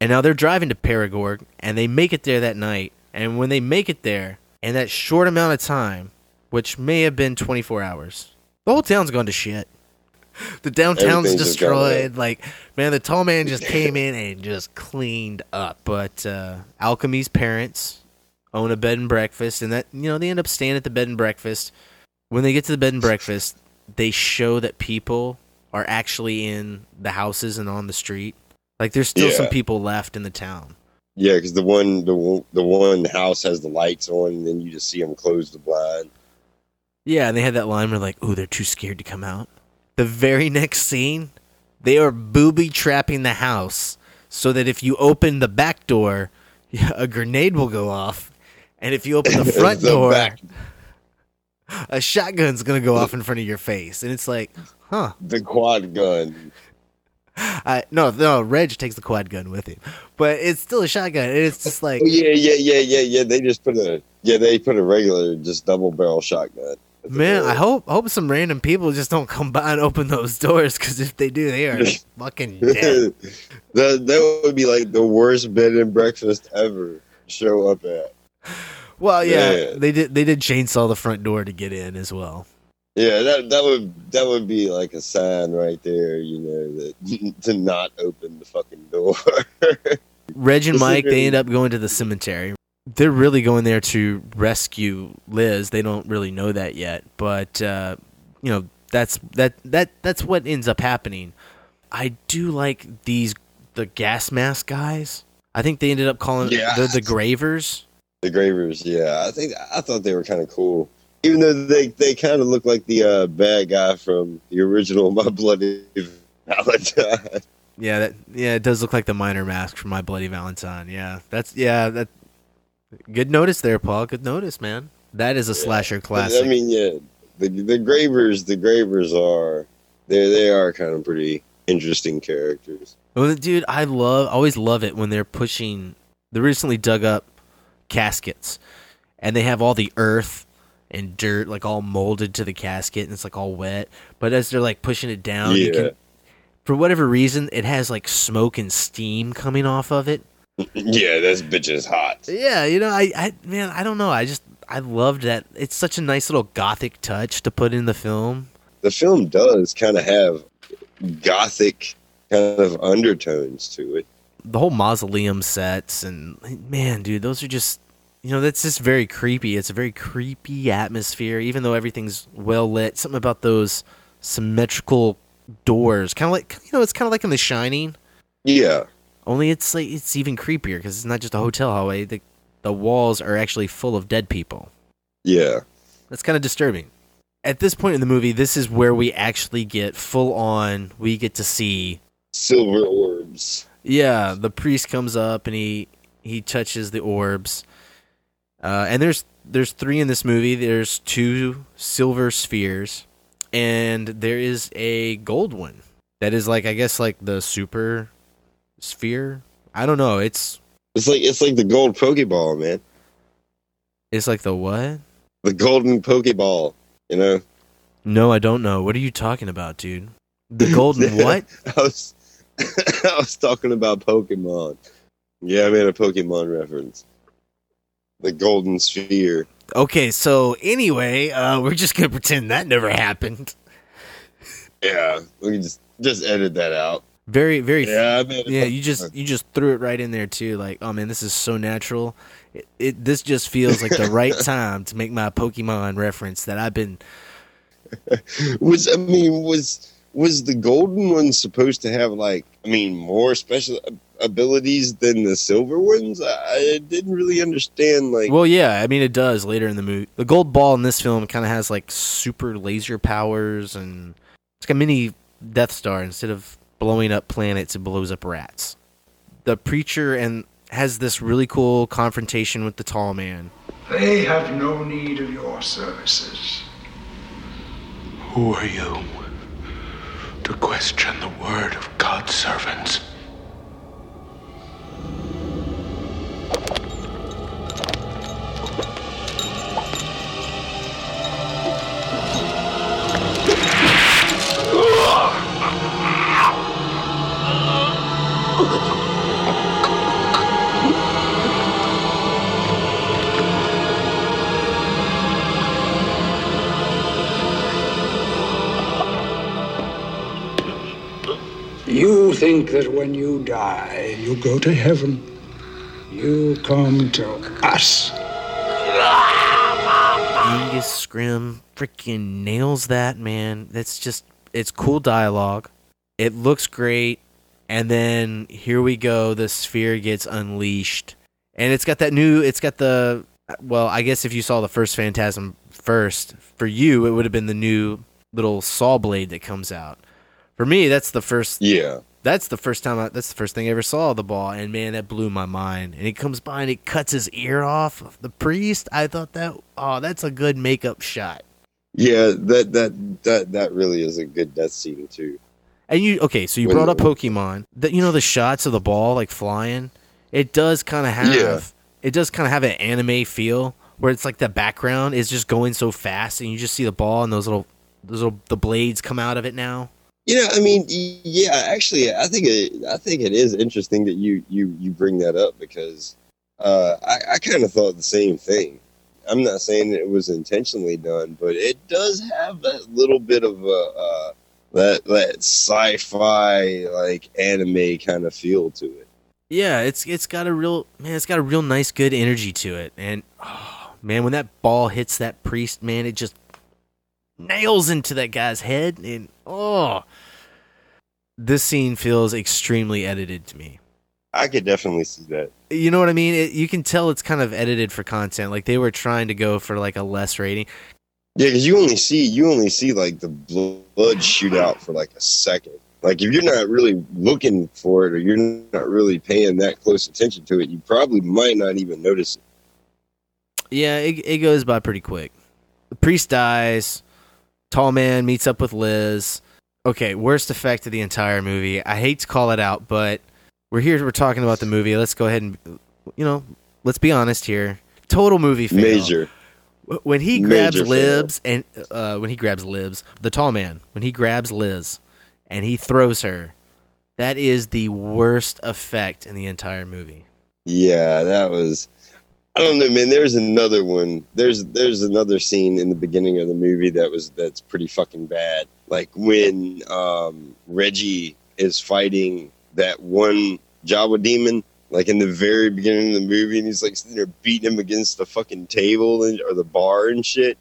And now they're driving to Perigord and they make it there that night. And when they make it there, in that short amount of time, which may have been 24 hours, the whole town's gone to shit. The downtown's Everything's just gone destroyed. Like, man, the tall man just came in and just cleaned up. But uh, Alchemy's parents own a bed and breakfast, and that you know they end up staying at the bed and breakfast. When they get to the bed and breakfast, they show that people are actually in the houses and on the street. Like, there's still some people left in the town. Yeah, because the one the one- the one house has the lights on, and then you just see them close the blind. Yeah, and they had that line where like, "Oh, they're too scared to come out." The very next scene, they are booby trapping the house so that if you open the back door, a grenade will go off, and if you open the front The door, back- a shotgun's gonna go off in front of your face, and it's like, huh? The quad gun. I no no. Reg takes the quad gun with him, but it's still a shotgun. And it's just like, Oh yeah, yeah, yeah, yeah, yeah. They just put a yeah, they put a regular just double barrel shotgun. man, I hope hope some random people just don't come by and open those doors because if they do, they are fucking dead. that that would be like the worst bed and breakfast ever. Show up at. Well, yeah, Yeah. they did. They did chainsaw the front door to get in as well. Yeah, that that would that would be like a sign right there, you know, that to not open the fucking door. Reg and Mike, they end up going to the cemetery. They're really going there to rescue Liz. They don't really know that yet, but uh, you know that's that that that's what ends up happening. I do like these the gas mask guys. I think they ended up calling Yeah. the the Gravers. the Gravers, yeah, I think I thought they were kind of cool, even though they they kind of look like the uh, bad guy from the original My Bloody Valentine. Yeah, that yeah, it does look like the minor mask from My Bloody Valentine. Yeah, that's yeah that. Good notice there, Paul. Good notice, man. That is a slasher classic. I mean, yeah, the the Gravers, the Gravers are they they are kind of pretty interesting characters. Well, dude, I love, always love it when they're pushing. They recently dug up caskets, and they have all the earth and dirt like all molded to the casket, and it's like all wet. But as they're like pushing it down, you can, for whatever reason, it has like smoke and steam coming off of it. Yeah, this bitch is hot. Yeah, you know, I, I, man, I don't know. I just, I loved that. It's such a nice little gothic touch to put in the film. The film does kind of have gothic kind of undertones to it. the whole mausoleum sets and man dude those are just you know that's just very creepy. It's a very creepy atmosphere even though everything's well lit. Something about those symmetrical doors kind of like you know it's kind of like in the shining. Yeah, only it's like it's even creepier because it's not just a hotel hallway. The, the walls are actually full of dead people. Yeah. that's kind of disturbing. At this point in the movie this is where we actually get full on we get to see Silver orbs. Yeah, the priest comes up and he he touches the orbs. Uh, and there's there's three in this movie. There's two silver spheres, and there is a gold one that is like I guess like the super sphere. I don't know. It's It's like it's like the gold Pokeball, man. it's like the what? The golden Pokeball. You know. No, I don't know. What are you talking about, dude? The golden what? I was I was talking about Pokemon. Yeah, I made a Pokemon reference. The golden sphere. Okay, so anyway, uh, we're just gonna pretend that never happened. Yeah, we can just just edit that out. Very, very. Yeah, I a yeah. You just you just threw it right in there too. Like, oh man, this is so natural. It, it this just feels like the right time to make my Pokemon reference that I've been. was I mean was was the golden one supposed to have like I mean more special abilities than the silver ones? I, I didn't really understand like Well, yeah. I mean, it does later in the movie. The gold ball in this film kind of has like super laser powers, and it's like a mini Death Star. Instead of blowing up planets, it blows up rats. The preacher and has this really cool confrontation with the tall man. They have no need of your services. Who are you to question the word of God's servants? Think that when you die, you go to heaven. You come to us. Angus Scrimm freaking nails that, man. That's just it's cool dialogue. It looks great. And then here we go, the sphere gets unleashed. And it's got that new it's got the well, I guess if you saw the first Phantasm first, for you it would have been the new little saw blade that comes out. For me, that's the first Yeah. That's the first time I, that's the first thing I ever saw the ball and man that blew my mind. And he comes by and he cuts his ear off of the priest. I thought that oh that's a good makeup shot. Yeah, that that that that really is a good death scene too. and you okay so you When- brought up Pokemon. That you know the shots of the ball like flying? It does kind of have Yeah. it does kind of have an anime feel where it's like the background is just going so fast and you just see the ball and those little those little the blades come out of it now You know, I mean, yeah, actually, I think it, I think it is interesting that you you you bring that up because uh, I, I kind of thought the same thing. I'm not saying it was intentionally done, but it does have that little bit of a uh, that that sci-fi like anime kind of feel to it. Yeah, it's it's got a real man. It's got a real nice, good energy to it, and oh, man, when that ball hits that priest, man, it just nails into that guy's head, and oh, this scene feels extremely edited to me. I could definitely see that. You know what I mean? It, you can tell it's kind of edited for content. Like they were trying to go for like a less rating. Yeah, because you only see you only see like the blood shoot out for like a second. Like if you're not really looking for it or you're not really paying that close attention to it, you probably might not even notice it. Yeah, it, it goes by pretty quick. The priest dies. Tall man meets up with Liz. Okay, worst effect of the entire movie. I hate to call it out, but we're here. We're talking about the movie. Let's go ahead and, you know, let's be honest here. Total movie fail. Major. When he grabs Major fail. Libs and uh, when he grabs Libs, the tall man, when he grabs Liz and he throws her, that is the worst effect in the entire movie. Yeah, that was. I don't know, man. There's another one. There's there's another scene in the beginning of the movie that was that's pretty fucking bad. Like when um, Reggie is fighting that one Jawa demon, like in the very beginning of the movie, and he's like sitting there beating him against the fucking table and, or the bar and shit.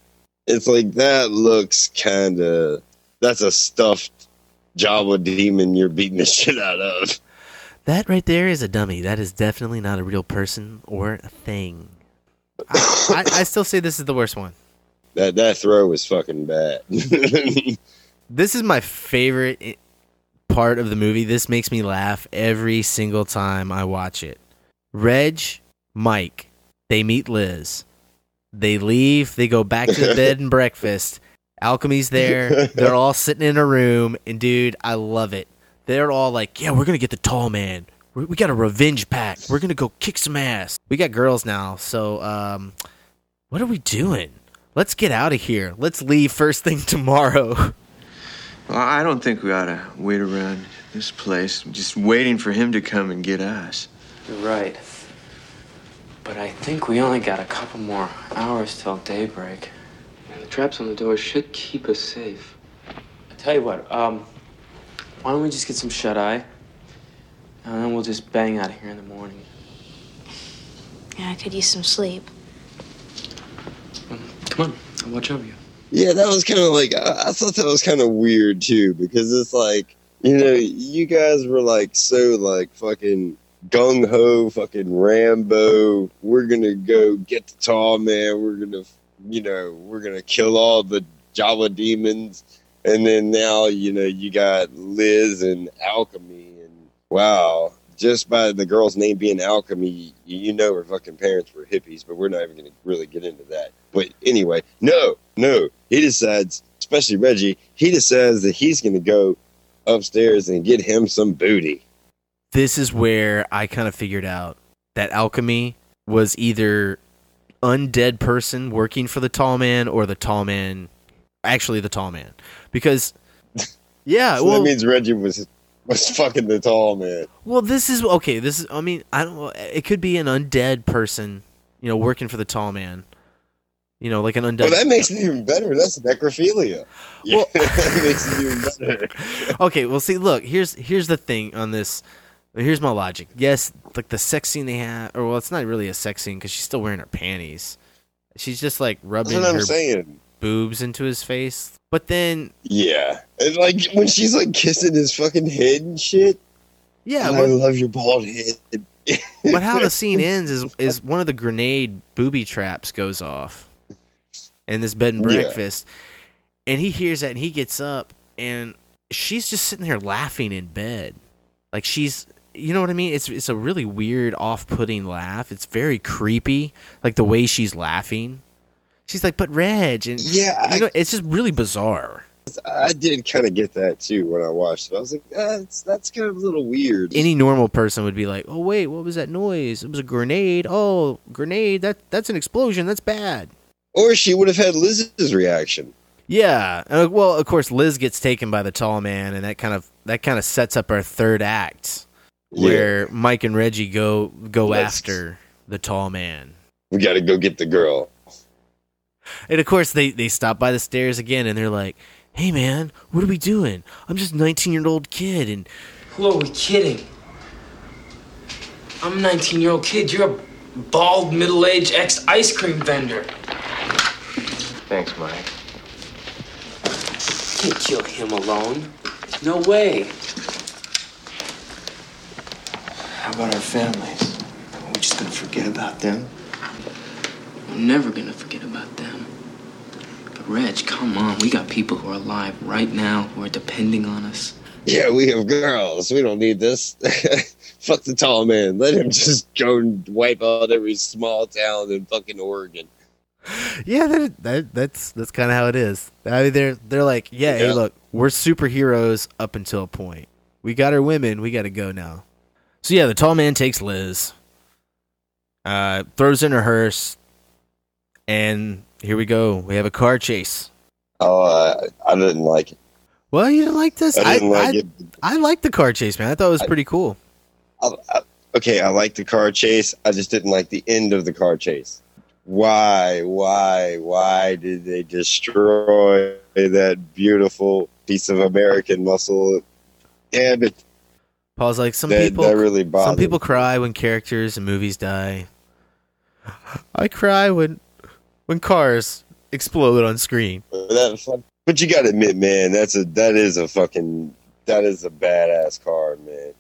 It's like that looks kind of. That's a stuffed Jawa demon you're beating the shit out of. That right there is a dummy. That is definitely not a real person or a thing. I, I, I still say this is the worst one. That that throw was fucking bad. This is my favorite part of the movie. This makes me laugh every single time I watch it. Reg, Mike, they meet Liz. They leave. They go back to the bed and breakfast. Alchemy's there. They're all sitting in a room, and dude, I love it. They're all like, "Yeah, we're gonna get the tall man. We, we got a revenge pack. We're gonna go kick some ass." We got girls now, so um, what are we doing? Let's get out of here. Let's leave first thing tomorrow. Well, I don't think we ought to wait around this place, just waiting for him to come and get us. You're right. But I think we only got a couple more hours till daybreak. And the traps on the door should keep us safe. I tell you what, um, why don't we just get some shut eye? And then we'll just bang out of here in the morning. Yeah, I could use some sleep. Come on, I'll watch over you. Yeah, that was kind of like I, thought that was kind of weird too because it's like you know you guys were like so like fucking gung ho, fucking Rambo. We're gonna go get the tall man. We're gonna you know we're gonna kill all the Jawa demons, and then now you know you got Liz and Alchemy, and wow. Just by the girl's name being Alchemy, you, know her fucking parents were hippies, but we're not even going to really get into that. But anyway, no, no. He decides, especially Reggie, he decides that he's going to go upstairs and get him some booty. this is where I kind of figured out that alchemy was either undead person working for the tall man or the tall man actually the tall man because yeah so well that means Reggie was was fucking the tall man. well this is okay this is I mean I don't know it could be an undead person you know working for the tall man You know, like an undead. Well, that makes it even better. That's necrophilia. Yeah, that makes it even better. okay, well, see, look, here's here's the thing on this. Here's my logic. Yes, like the sex scene they have, or well, it's not really a sex scene because she's still wearing her panties. She's just like rubbing That's what I'm her saying. boobs into his face. But then, Yeah, and like when she's like kissing his fucking head and shit. yeah, I but, love your bald head. but how the scene ends is is one of the grenade booby traps goes off in this bed and Yeah. breakfast, and he hears that and he gets up and she's just sitting there laughing in bed, like she's. You know what I mean? It's it's a really weird, off-putting laugh. It's very creepy, like the way she's laughing. She's like, "But Reg," and Yeah, you know, it's just really bizarre. I did kind of get that too when I watched it. I was like, that's that's kind of a little weird. Any normal person would be like, "Oh wait, what was that noise? It was a grenade. Oh, grenade. That that's an explosion. That's bad." Or she would have had Liz's reaction. Yeah. Uh, well, of course, Liz gets taken by the tall man, and that kind of that kind of sets up our third act, where Mike and Reggie go go Let's- after the tall man. We got to go get the girl. And of course, they they stop by the stairs again, and they're like, "Hey, man, what are we doing? I'm just a 19 year old kid, and Who are we kidding? I'm a 19 year old kid. You're a bald, middle aged ex ice cream vendor. Thanks, Mike. Can't kill him alone. No way. How about our families? Are we just gonna forget about them? We're never gonna forget about them. But Reg, come on. We got people who are alive right now who are depending on us. Yeah, we have girls. We don't need this. Fuck the tall man. Let him just go and wipe out every small town in fucking Oregon. yeah, that, that that's that's kind of how it is. I mean, they're they're like, yeah, hey, look, we're superheroes up until a point. We got our women, we got to go now. So yeah, the tall man takes Liz, uh, throws in her hearse, and here we go. We have a car chase. Oh, uh, I didn't like it. Well, you didn't like this? I didn't like I, it. I like the car chase, man. I thought it was pretty cool. I, I, okay, I like the car chase. I just didn't like the end of the car chase. Why, why, why did they destroy that beautiful piece of American muscle? And it, Paul's like some That- people. that really some people cry when characters in movies die. I cry when when cars explode on screen. that but you got to admit, man, that's a that is a fucking that is a badass car, man.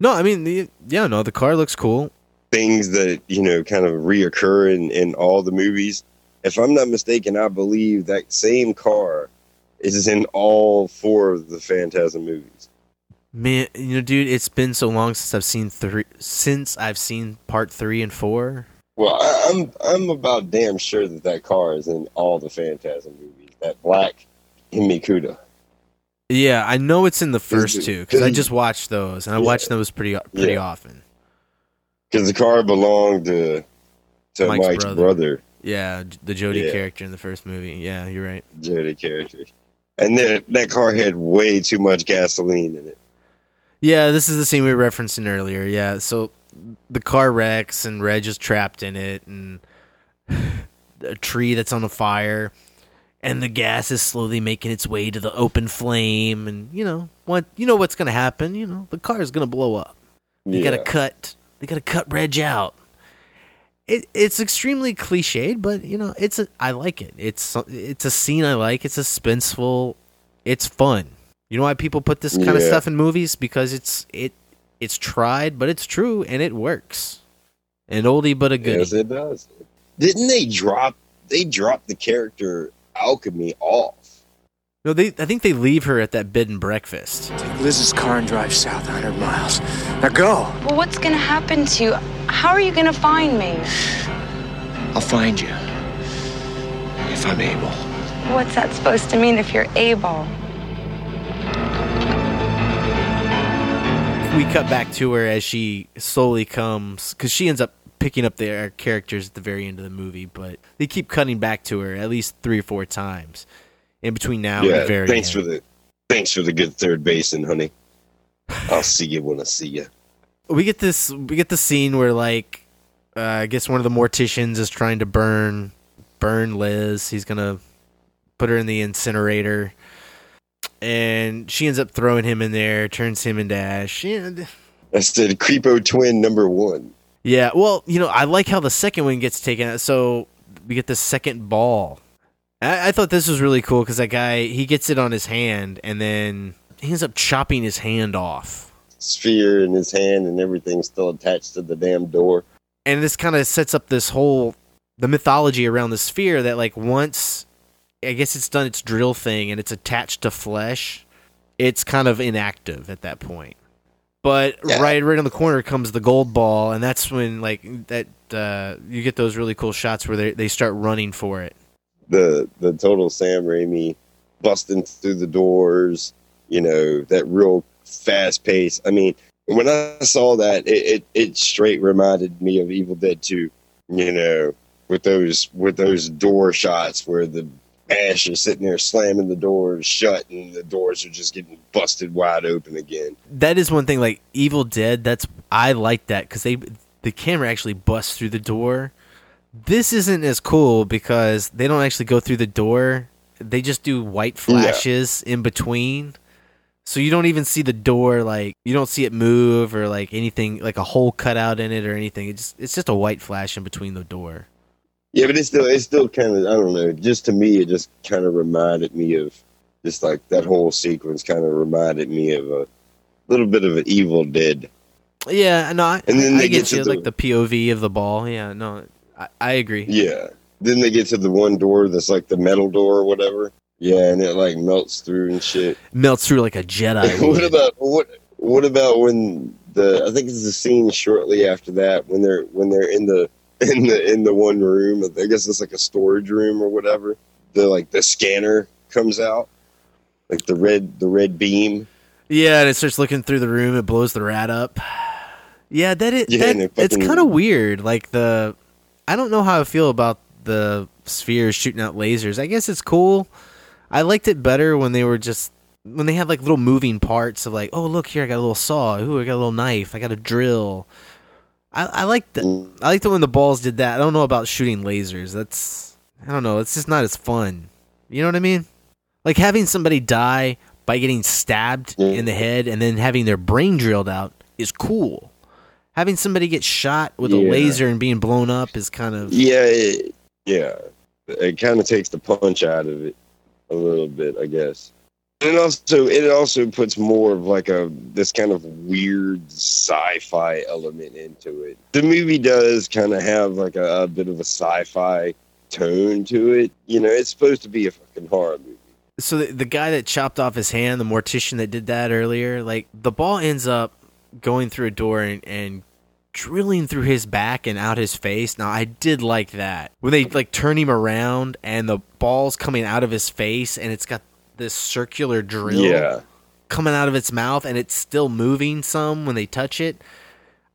No, I mean, the, yeah, no, the car looks cool. Things that you know kind of reoccur in in all the movies. If I'm not mistaken, I believe that same car is in all four of the Phantasm movies. Man, you know, dude, it's been so long since I've seen three. Since I've seen part three and four. Well, I, I'm I'm about damn sure that that car is in all the Phantasm movies. That black Hemicuda. Yeah, I know it's in the first two because I just watched those and I Yeah. watched those pretty pretty Yeah. often. Because the car belonged to to Mike's Mike's, brother. brother, Yeah, the Jody Yeah. character in the first movie. Yeah, you're right. Jody character. And then that car had way too much gasoline in it. Yeah, this is the scene we were referencing earlier. Yeah, so the car wrecks and Reg is trapped in it, and a tree that's on a fire, and the gas is slowly making its way to the open flame, and you know what? You know what's gonna happen? You know the car is gonna blow up. They gotta cut. They gotta cut Reg out. It, it's extremely cliched, but you know it's a. I like it. It's it's a scene I like. It's suspenseful. It's fun. You know why people put this kind of stuff in movies? Because it's it it's tried, but it's true and it works. An oldie but a goodie. Yes, it does. Didn't they drop? They dropped the character alchemy off. No, they. I think they leave her at that bed and breakfast. Take Liz's car and drive south 100 miles. Now go. Well, what's gonna happen to you? How are you gonna find me? I'll find you. If I'm able. What's that supposed to mean if you're able? We cut back to her as she slowly comes because she ends up picking up their characters at the very end of the movie but they keep cutting back to her at least three or four times in between now and yeah. the very Thanks end. for the thanks for the good third basin, honey. I'll see you when I see you. we get this we get the scene where like uh, i guess one of the morticians is trying to burn burn Liz. He's gonna put her in the incinerator, and she ends up throwing him in there, turns him into ash. Yeah, That's the creepo twin number one. yeah. Well, you know, I like how the second one gets taken out. So we get the second ball. I, I thought this was really cool because that guy he gets it on his hand, and then he ends up chopping his hand off. Sphere in his hand and everything's still attached to the damn door. and this kind of sets up this whole the mythology around the sphere that like once I guess it's done its drill thing and it's attached to flesh, it's kind of inactive at that point. But right right on the corner comes the gold ball and that's when like that uh, you get those really cool shots where they they start running for it. The the total Sam Raimi busting through the doors, you know, that real fast pace. I mean, when I saw that, it, it, it straight reminded me of Evil Dead 2, you know, with those with those door shots where the Ash is sitting there slamming the doors shut and the doors are just getting busted wide open again. That is one thing like Evil Dead that's I like that cuz they the camera actually busts through the door. This isn't as cool because they don't actually go through the door. They just do white flashes in between. So you don't even see the door like you don't see it move or like anything like a hole cut out in it or anything. It's just, it's just a white flash in between the door. Yeah, but it's still it's still kind of I don't know. Just to me, it just kind of reminded me of just like that whole sequence. Kind of reminded me of a little bit of an Evil Dead. Yeah, no, I, And then I they get get to you the- like the POV of the ball. Yeah, no, I, I agree. Yeah. Then they get to the one door that's like the metal door or whatever. Yeah, and it like melts through and shit. Melts through like a Jedi. what about what? What about when the? I think it's the scene shortly after that when they're when they're in the in the in the one room. I guess it's like a storage room or whatever. The like the scanner comes out, like the red the red beam. Yeah, and it starts looking through the room. It blows the rat up. Yeah, that is. Yeah, that, it it's kind of weird. Like the, I don't know how I feel about the spheres shooting out lasers. I guess it's cool. I liked it better when they were just when they had like little moving parts of like, oh look here, I got a little saw. Ooh, I got a little knife. I got a drill. I, I like the I like the when the balls did that. I don't know about shooting lasers. That's I don't know. It's just not as fun. You know what I mean? Like having somebody die by getting stabbed in the head and then having their brain drilled out is cool. Having somebody get shot with a laser and being blown up is kind of Yeah, it, yeah. It kind of takes the punch out of it a little bit, I guess. It also it also puts more of like a this kind of weird sci-fi element into it. The movie does kind of have like a, a bit of a sci-fi tone to it. You know, it's supposed to be a fucking horror movie. so the, the guy that chopped off his hand, the mortician that did that earlier, like the ball ends up going through a door and, and drilling through his back and out his face. Now I did like that when they like turn him around and the ball's coming out of his face and it's got this circular drill Yeah. coming out of its mouth and it's still moving some when they touch it.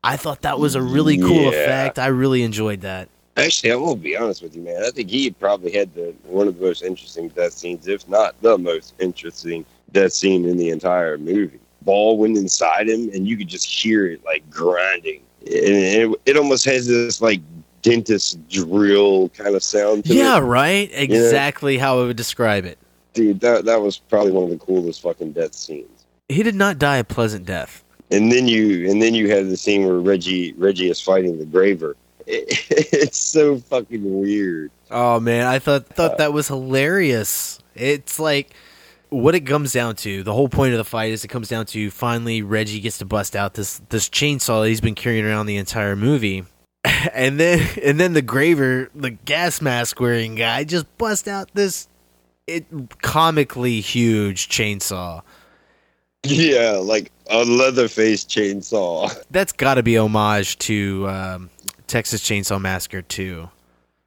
I thought that was a really cool Yeah. effect. I really enjoyed that. Actually, I will be honest with you, man. I think he probably had the one of the most interesting death scenes, if not the most interesting death scene in the entire movie. Ball went inside him, and you could just hear it like grinding, and it, it almost has this like dentist drill kind of sound. To Yeah, it. right? You know? Exactly how I would describe it. Dude. That that was probably one of the coolest fucking death scenes. He did not die a pleasant death. And then you and then you have the scene where Reggie Reggie is fighting the Graver. It, it's so fucking weird. Oh man, I thought thought uh, that was hilarious. It's like what it comes down to. The whole point of the fight is it comes down to finally Reggie gets to bust out this this chainsaw that he's been carrying around the entire movie. And then and then the graver, the gas mask wearing guy just bust out this it comically huge chainsaw. Yeah, like a Leatherface chainsaw. That's got to be homage to um, Texas Chainsaw Massacre 2.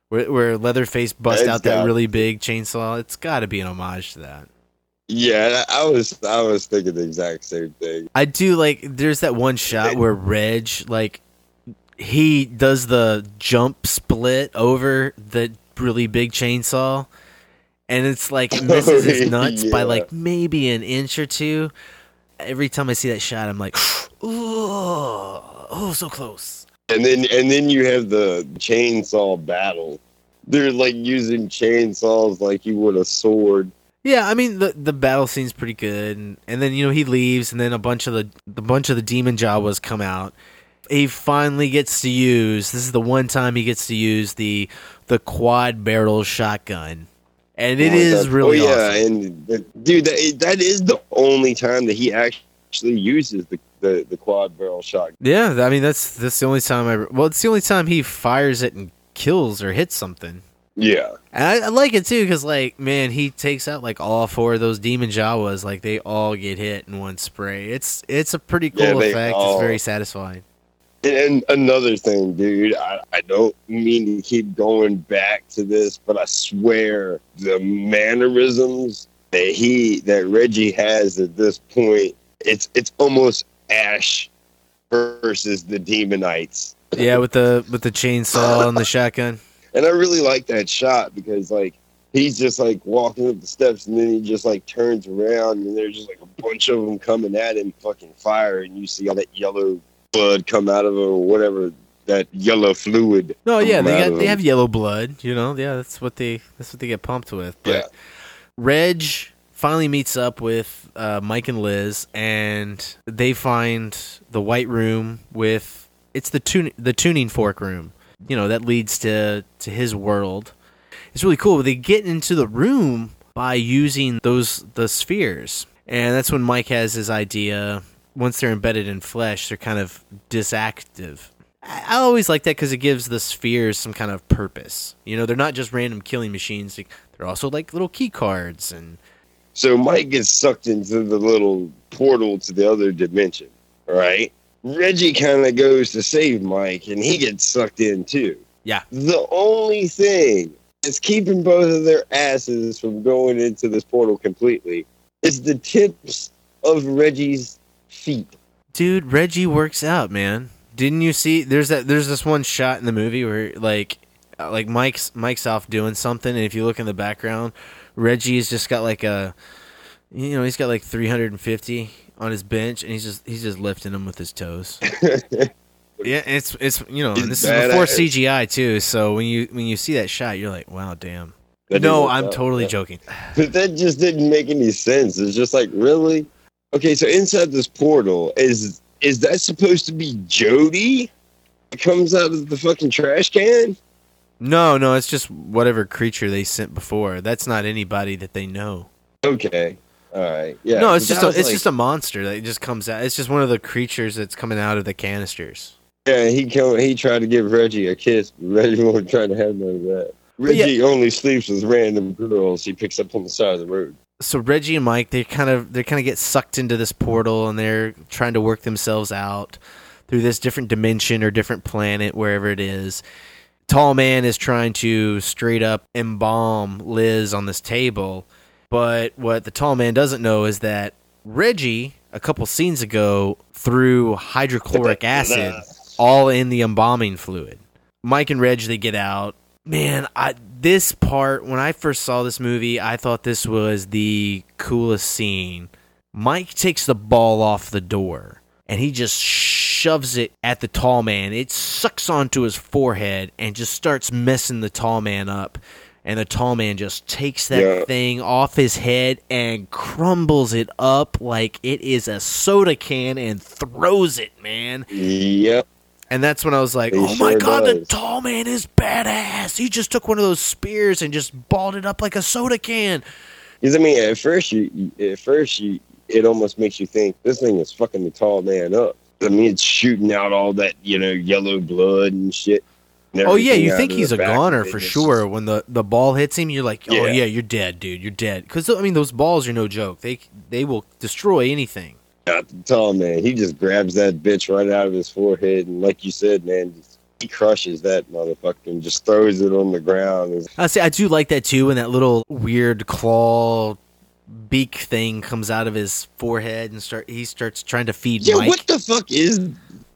Where, where Leatherface bust It's out that got- really big chainsaw. It's got to be an homage to that. Yeah, I was I was thinking the exact same thing. I do like there's that one shot where Reg like he does the jump split over the really big chainsaw and it's like misses his nuts by like maybe an inch or two. Every time I see that shot I'm like oh, oh so close. And then and then you have the chainsaw battle they're like using chainsaws like you would a sword. Yeah, I mean the the battle scene's pretty good, and, and then you know he leaves, and then a bunch of the the bunch of the demon Jawas come out. He finally gets to use. This is the one time he gets to use the the quad barrel shotgun, and oh it Oh, is really oh, yeah, awesome. and the- dude, that, that is the only time that he actually uses the the, the quad barrel shotgun. Yeah, I mean that's that's the only time I. Well, it's the only time he fires it and kills or hits something. Yeah, And I, I like it too because, like, man, he takes out like all four of those demon Jawas. Like they all get hit in one spray. It's it's a pretty cool Yeah, effect. all- It's very satisfying. And another thing, dude, I, I don't mean to keep going back to this, but I swear the mannerisms that he that Reggie has at this point, it's it's almost Ash versus the Demonites. Yeah, with the with the chainsaw and the shotgun. And I really like that shot because like he's just like walking up the steps and then he just like turns around and there's just like a bunch of them coming at him fucking fire and you see all that yellow blood come out of him or whatever that yellow fluid. No, yeah, they got they have yellow blood. You know, yeah, that's what they that's what they get pumped with. But Yeah. Reg finally meets up with uh, Mike and Liz, and they find the white room with it's the tune the tuning fork room. You know that leads to to his world. It's really cool. They get into the room by using those the spheres, and that's when Mike has his idea. Once they're embedded in flesh, they're kind of disactive. I always like that because it gives the spheres some kind of purpose. You know, they're not just random killing machines. They're also like little key cards and So Mike gets sucked into the little portal to the other dimension, right? Reggie kind of goes to save Mike and he gets sucked in too. Yeah. The only thing that's keeping both of their asses from going into this portal completely is the tips of Reggie's feet. Dude, Reggie works out, man. Didn't you see? There's that. There's this one shot in the movie where like, uh, like Mike's Mike's off doing something, and if you look in the background, Reggie's just got like a, you know, he's got like 350 on his bench, and he's just he's just lifting them with his toes. yeah, it's it's you know, and this is before badass. CGI too. So when you when you see that shot, you're like, wow, damn. That no, I'm look totally yeah. joking. But that just didn't make any sense. It's just like, really? Okay, so inside this portal, is is that supposed to be Jody? Comes out of the fucking trash can? No, no, it's just whatever creature they sent before. That's not anybody that they know. Okay. All right. Yeah. no, it's just a, it's like- just a monster that just comes out. It's just one of the creatures that's coming out of the canisters. Yeah, he come, he tried to give Reggie a kiss, but Reggie won't try to have none of that. But yeah- Reggie only sleeps with random girls he picks up on the side of the road. So Reggie and Mike, they kind of they kind of get sucked into this portal and they're trying to work themselves out through this different dimension or different planet wherever it is. Tall man is trying to straight up embalm Liz on this table, but what the tall man doesn't know is that Reggie a couple scenes ago threw hydrochloric acid all in the embalming fluid. Mike and Reg they get out. Man, I this part when I first saw this movie, I thought this was the coolest scene. Mike takes the ball off the door and he just shoves it at the tall man. It sucks onto his forehead and just starts messing the tall man up. And the tall man just takes that Yeah. thing off his head and crumbles it up like it is a soda can and throws it, man. Yep. And that's when I was like, He "Oh my sure god, the tall man is badass! He just took one of those spears and just balled it up like a soda can." Because I mean, at first you, at first you, it almost makes you think this thing is fucking the tall man up. I mean, it's shooting out all that you know yellow blood and shit. and Oh yeah, you think he's a goner for sure. When the, the ball hits him, you're like, "Oh Yeah. yeah, you're dead, dude. You're dead." Because I mean, those balls are no joke. They they will destroy anything. Not the tall man. He just grabs that bitch right out of his forehead, and like you said, man, he crushes that motherfucker and just throws it on the ground. I say I do like that too. When that little weird claw beak thing comes out of his forehead and start he starts trying to feed Yeah, Mike. what the fuck is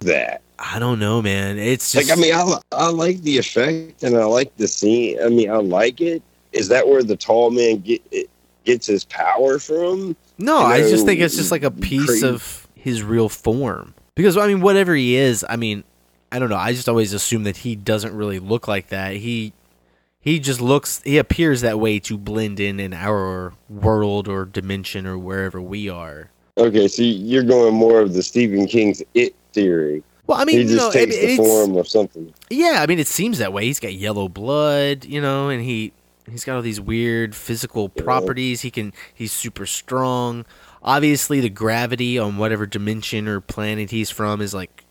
that? I don't know, man. It's just like, I mean, I, I like the effect and I like the scene. I mean, I like it. Is that where the tall man get it, gets his power from? No, You I just think it's just like a piece crazy- of his real form. Because I mean, whatever he is, I mean, I don't know. I just always assume that he doesn't really look like that. He he just looks he appears that way to blend in in our world or dimension or wherever we are. Okay, so you're going more of the Stephen King's It theory. Well, I mean, he you just know, takes the form of something. Yeah, I mean, it seems that way. He's got yellow blood, you know, and he he's got all these weird physical properties. He can he's super strong. Obviously, the gravity on whatever dimension or planet he's from is like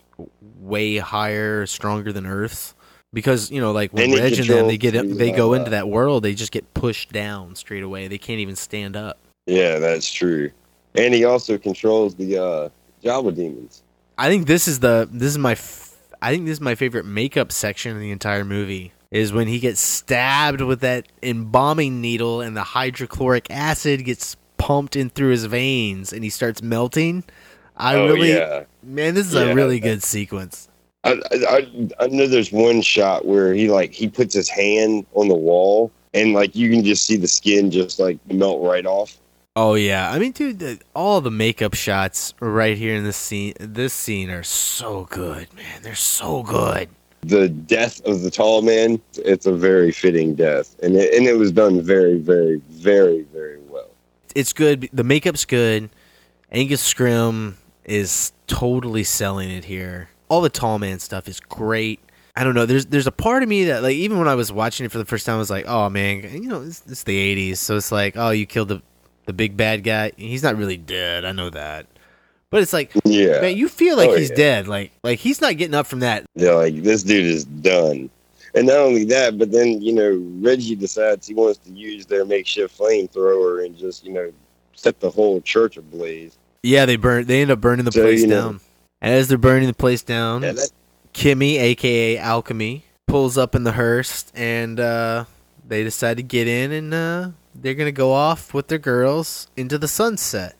way higher, stronger than Earth's. Because you know, like when Reg and them, they get they go into that world, they just get pushed down straight away. They can't even stand up. Yeah, that's true. And he also controls the uh, Java demons. I think this is the this is my f- I think this is my favorite makeup section in the entire movie is when he gets stabbed with that embalming needle and the hydrochloric acid gets pumped in through his veins and he starts melting. I Oh, really yeah. man, this is Yeah. a really good sequence. I, I I know there's one shot where he like he puts his hand on the wall and like you can just see the skin just like melt right off. Oh yeah, I mean, dude, the, all the makeup shots right here in this scene, this scene are so good, man. They're so good. The death of the tall man, it's a very fitting death, and it, and it was done very, very, very, very well. it's good. The makeup's good. Angus Scrimm is totally selling it here. All the tall man stuff is great. I don't know. There's there's a part of me that like even when I was watching it for the first time, I was like, oh man, you know, it's, it's the '80s, so it's like, oh, you killed the the big bad guy. He's not really dead. I know that, but it's like, Yeah. man, you feel like Oh, he's yeah. dead. Like like he's not getting up from that. They're like, this dude is done. And not only that, but then, you know, Reggie decides he wants to use their makeshift flamethrower and just, you know, set the whole church ablaze. Yeah, they burn. They end up burning the So, place know- down. And as they're burning the place down, Yeah, that- Kimmy, aka Alchemy, pulls up in the hearse, and uh, they decide to get in, and uh, they're gonna go off with their girls into the sunset.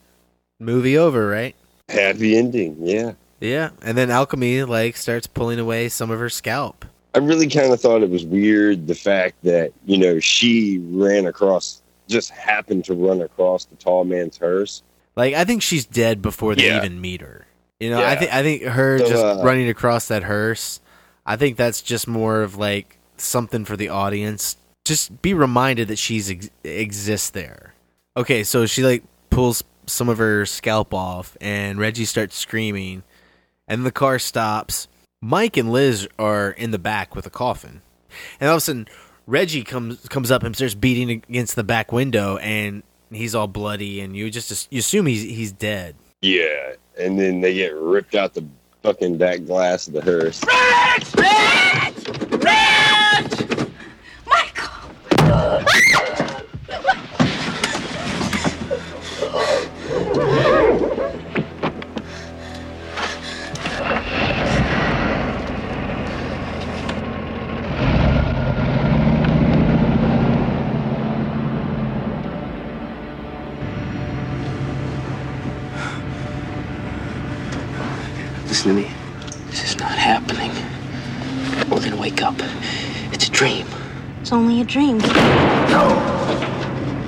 Movie over, right? Happy ending, yeah. Yeah, and then Alchemy like starts pulling away some of her scalp. I really kind of thought it was weird the fact that, you know, she ran across, just happened to run across the tall man's hearse. Like I think she's dead before they Yeah. even meet her. You know, I think I think her So, just uh, running across that hearse. I think that's just more of like something for the audience. Just be reminded that she's ex- exists there. Okay, so she like pulls some of her scalp off, and Reggie starts screaming, and the car stops. Mike and Liz are in the back with a coffin, and all of a sudden Reggie comes comes up and starts beating against the back window, and he's all bloody, and you just you assume he's he's dead. Yeah. And then they get ripped out the fucking back glass of the hearse. Listen to me. This is not happening. We're gonna wake up. It's a dream. It's only a dream. No,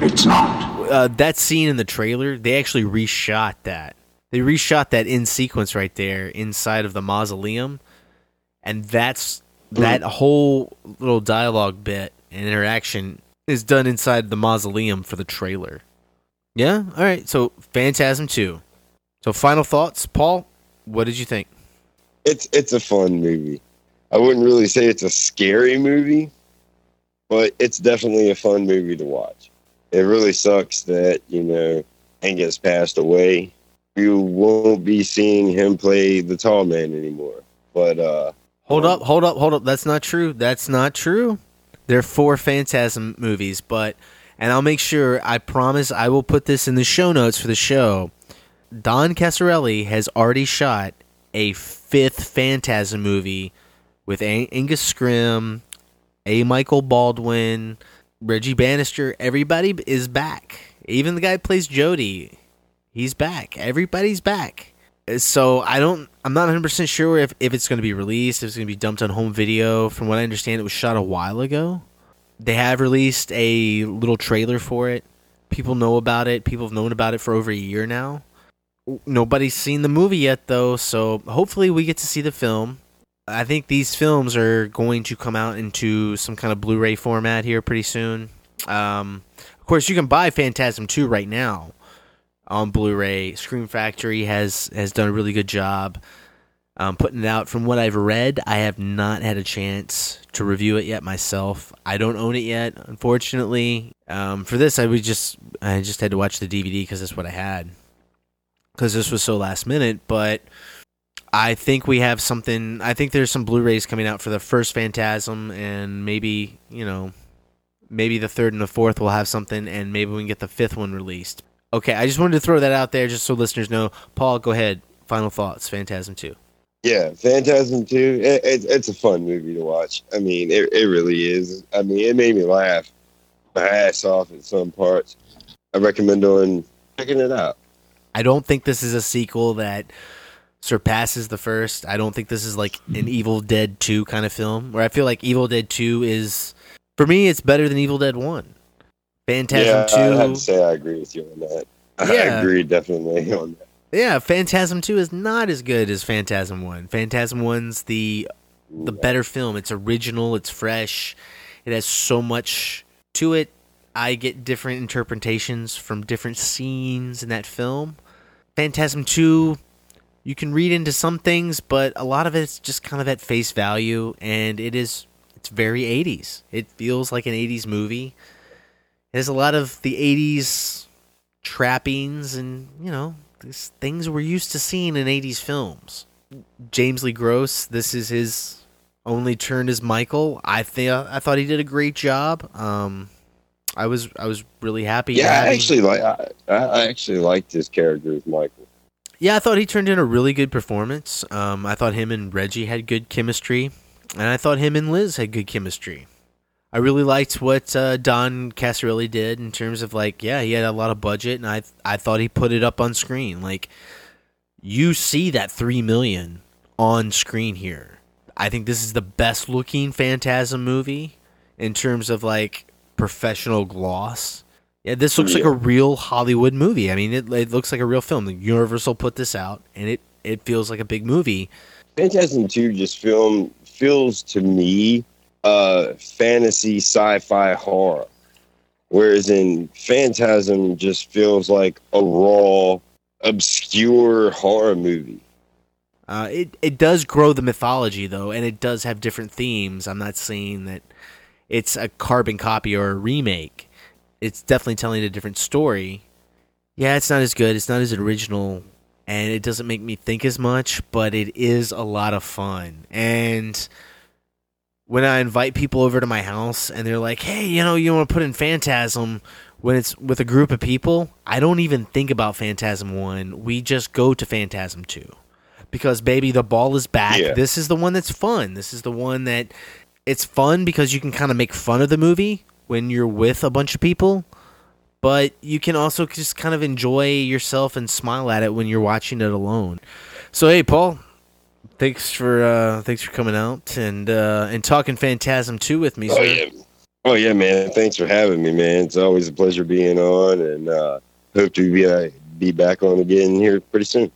it's not. Uh, that scene in the trailer, they actually reshot that. They reshot that in sequence right there inside of the mausoleum, and that's that whole little dialogue bit and interaction is done inside the mausoleum for the trailer. Yeah, all right. So Phantasm two. So final thoughts, Paul. What did you think? it's it's a fun movie. I wouldn't really say it's a scary movie, but it's definitely a fun movie to watch. It really sucks that you know Angus passed away. You won't be seeing him play the tall man anymore. But uh Hold up, hold up, hold up. That's not true. That's not true. There are four Phantasm movies, but and I'll make sure. I promise I will put this in the show notes for the show. Don Coscarelli has already shot a fifth Phantasm movie with Angus Scrimm, A. Michael Baldwin, Reggie Bannister. Everybody is back. Even the guy plays Jody, he's back. Everybody's back. Uh, so I don't. I'm not 100 percent sure if, if it's going to be released. If it's going to be dumped on home video. From what I understand, it was shot a while ago. They have released a little trailer for it. People know about it. People have known about it for over a year now. Nobody's seen the movie yet, though. So hopefully we get to see the film. I think these films are going to come out into some kind of Blu-ray format here pretty soon. Um, of course, you can buy Phantasm 2 right now on Blu-ray. Scream Factory has has done a really good job um, putting it out. From what I've read, I have not had a chance to review it yet myself. I don't own it yet, unfortunately. Um, for this, I would just I just had to watch the DVD because that's what I had. Because this was so last minute, but I think we have something. I think there's some Blu-rays coming out for the first Phantasm, and maybe you know, maybe the third and the fourth will have something, and maybe we can get the fifth one released. Okay, I just wanted to throw that out there just so listeners know. Paul, go ahead. Final thoughts. Phantasm two. Yeah, Phantasm 2, it, it, it's a fun movie to watch. I mean, it, it really is. I mean, it made me laugh my ass off at some parts. I recommend on checking it out. I don't think this is a sequel that surpasses the first. I don't think this is like an Evil Dead 2 kind of film where I feel like Evil Dead 2 is for me it's better than Evil Dead 1. Phantasm yeah, 2 I have to say I agree with you on that. I Yeah. agree definitely on that. Yeah, Phantasm 2 is not as good as Phantasm 1. Phantasm 1's the the better film. It's original, it's fresh. It has so much to it. I get different interpretations from different scenes in that film. Phantasm 2 you can read into some things, but a lot of it's just kind of at face value and it is it's very 80s. It feels like an 80s movie. It has a lot of the 80s trappings and, you know, these things we're used to seeing in 80s films. James Le Gros, this is his only turn as Michael. I think I thought he did a great job. Um I was I was really happy. Yeah, I actually like I, I actually liked his character as Michael. Yeah, I thought he turned in a really good performance. Um, I thought him and Reggie had good chemistry, and I thought him and Liz had good chemistry. I really liked what uh, Don Coscarelli did in terms of like, yeah, he had a lot of budget, and I I thought he put it up on screen. Like, you see that three million on screen here. I think this is the best looking Phantasm movie in terms of like professional gloss. Yeah, this looks like a real Hollywood movie. I mean, it, it looks like a real film. The Universal put this out, and it, it feels like a big movie. Phantasm 2 just film feels to me uh fantasy sci-fi horror. Whereas in Phantasm just feels like a raw, obscure horror movie. Uh, it it does grow the mythology though, and it does have different themes. I'm not saying that it's a carbon copy or a remake. It's definitely telling a different story. Yeah, it's not as good. It's not as original, and it doesn't make me think as much. But it is a lot of fun. And when I invite people over to my house and they're like, "Hey, you know, you want to put in Phantasm?" When it's with a group of people, I don't even think about Phantasm One. We just go to Phantasm Two because baby the ball is back Yeah. this is the one that's fun this is the one that it's fun because you can kind of make fun of the movie when you're with a bunch of people but you can also just kind of enjoy yourself and smile at it when you're watching it alone so hey paul thanks for uh thanks for coming out and uh and talking phantasm 2 with me Oh sir yeah. Oh yeah, man. Thanks for having me, man. It's always a pleasure being on and uh hope to be uh, be back on again here pretty soon.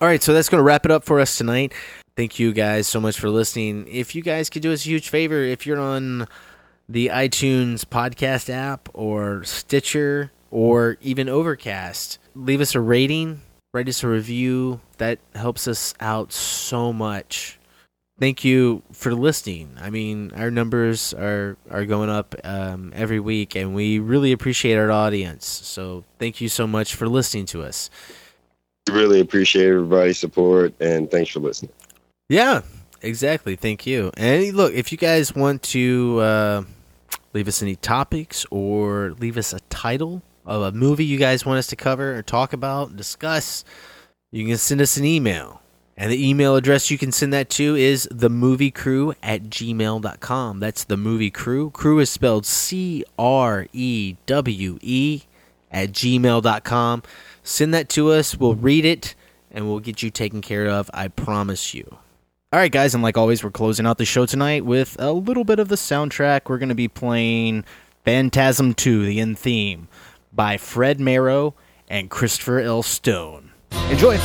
All right, so that's going to wrap it up for us tonight. Thank you guys so much for listening. If you guys could do us a huge favor, if you're on the iTunes podcast app or Stitcher or even Overcast, leave us a rating, write us a review. That helps us out so much. Thank you for listening. I mean, our numbers are are going up um, every week, and we really appreciate our audience. So, thank you so much for listening to us. Really appreciate everybody's support and thanks for listening. Yeah, exactly. Thank you. And look, if you guys want to uh, leave us any topics or leave us a title of a movie you guys want us to cover or talk about, discuss, you can send us an email. And the email address you can send that to is themoviecrew at gmail.com. That's the movie crew. Crew is spelled C R E W E at gmail.com. Send that to us. We'll read it and we'll get you taken care of. I promise you. All right, guys, and like always, we're closing out the show tonight with a little bit of the soundtrack. We're going to be playing Phantasm 2, the end theme, by Fred Myrow and Christopher L. Stone. Enjoy!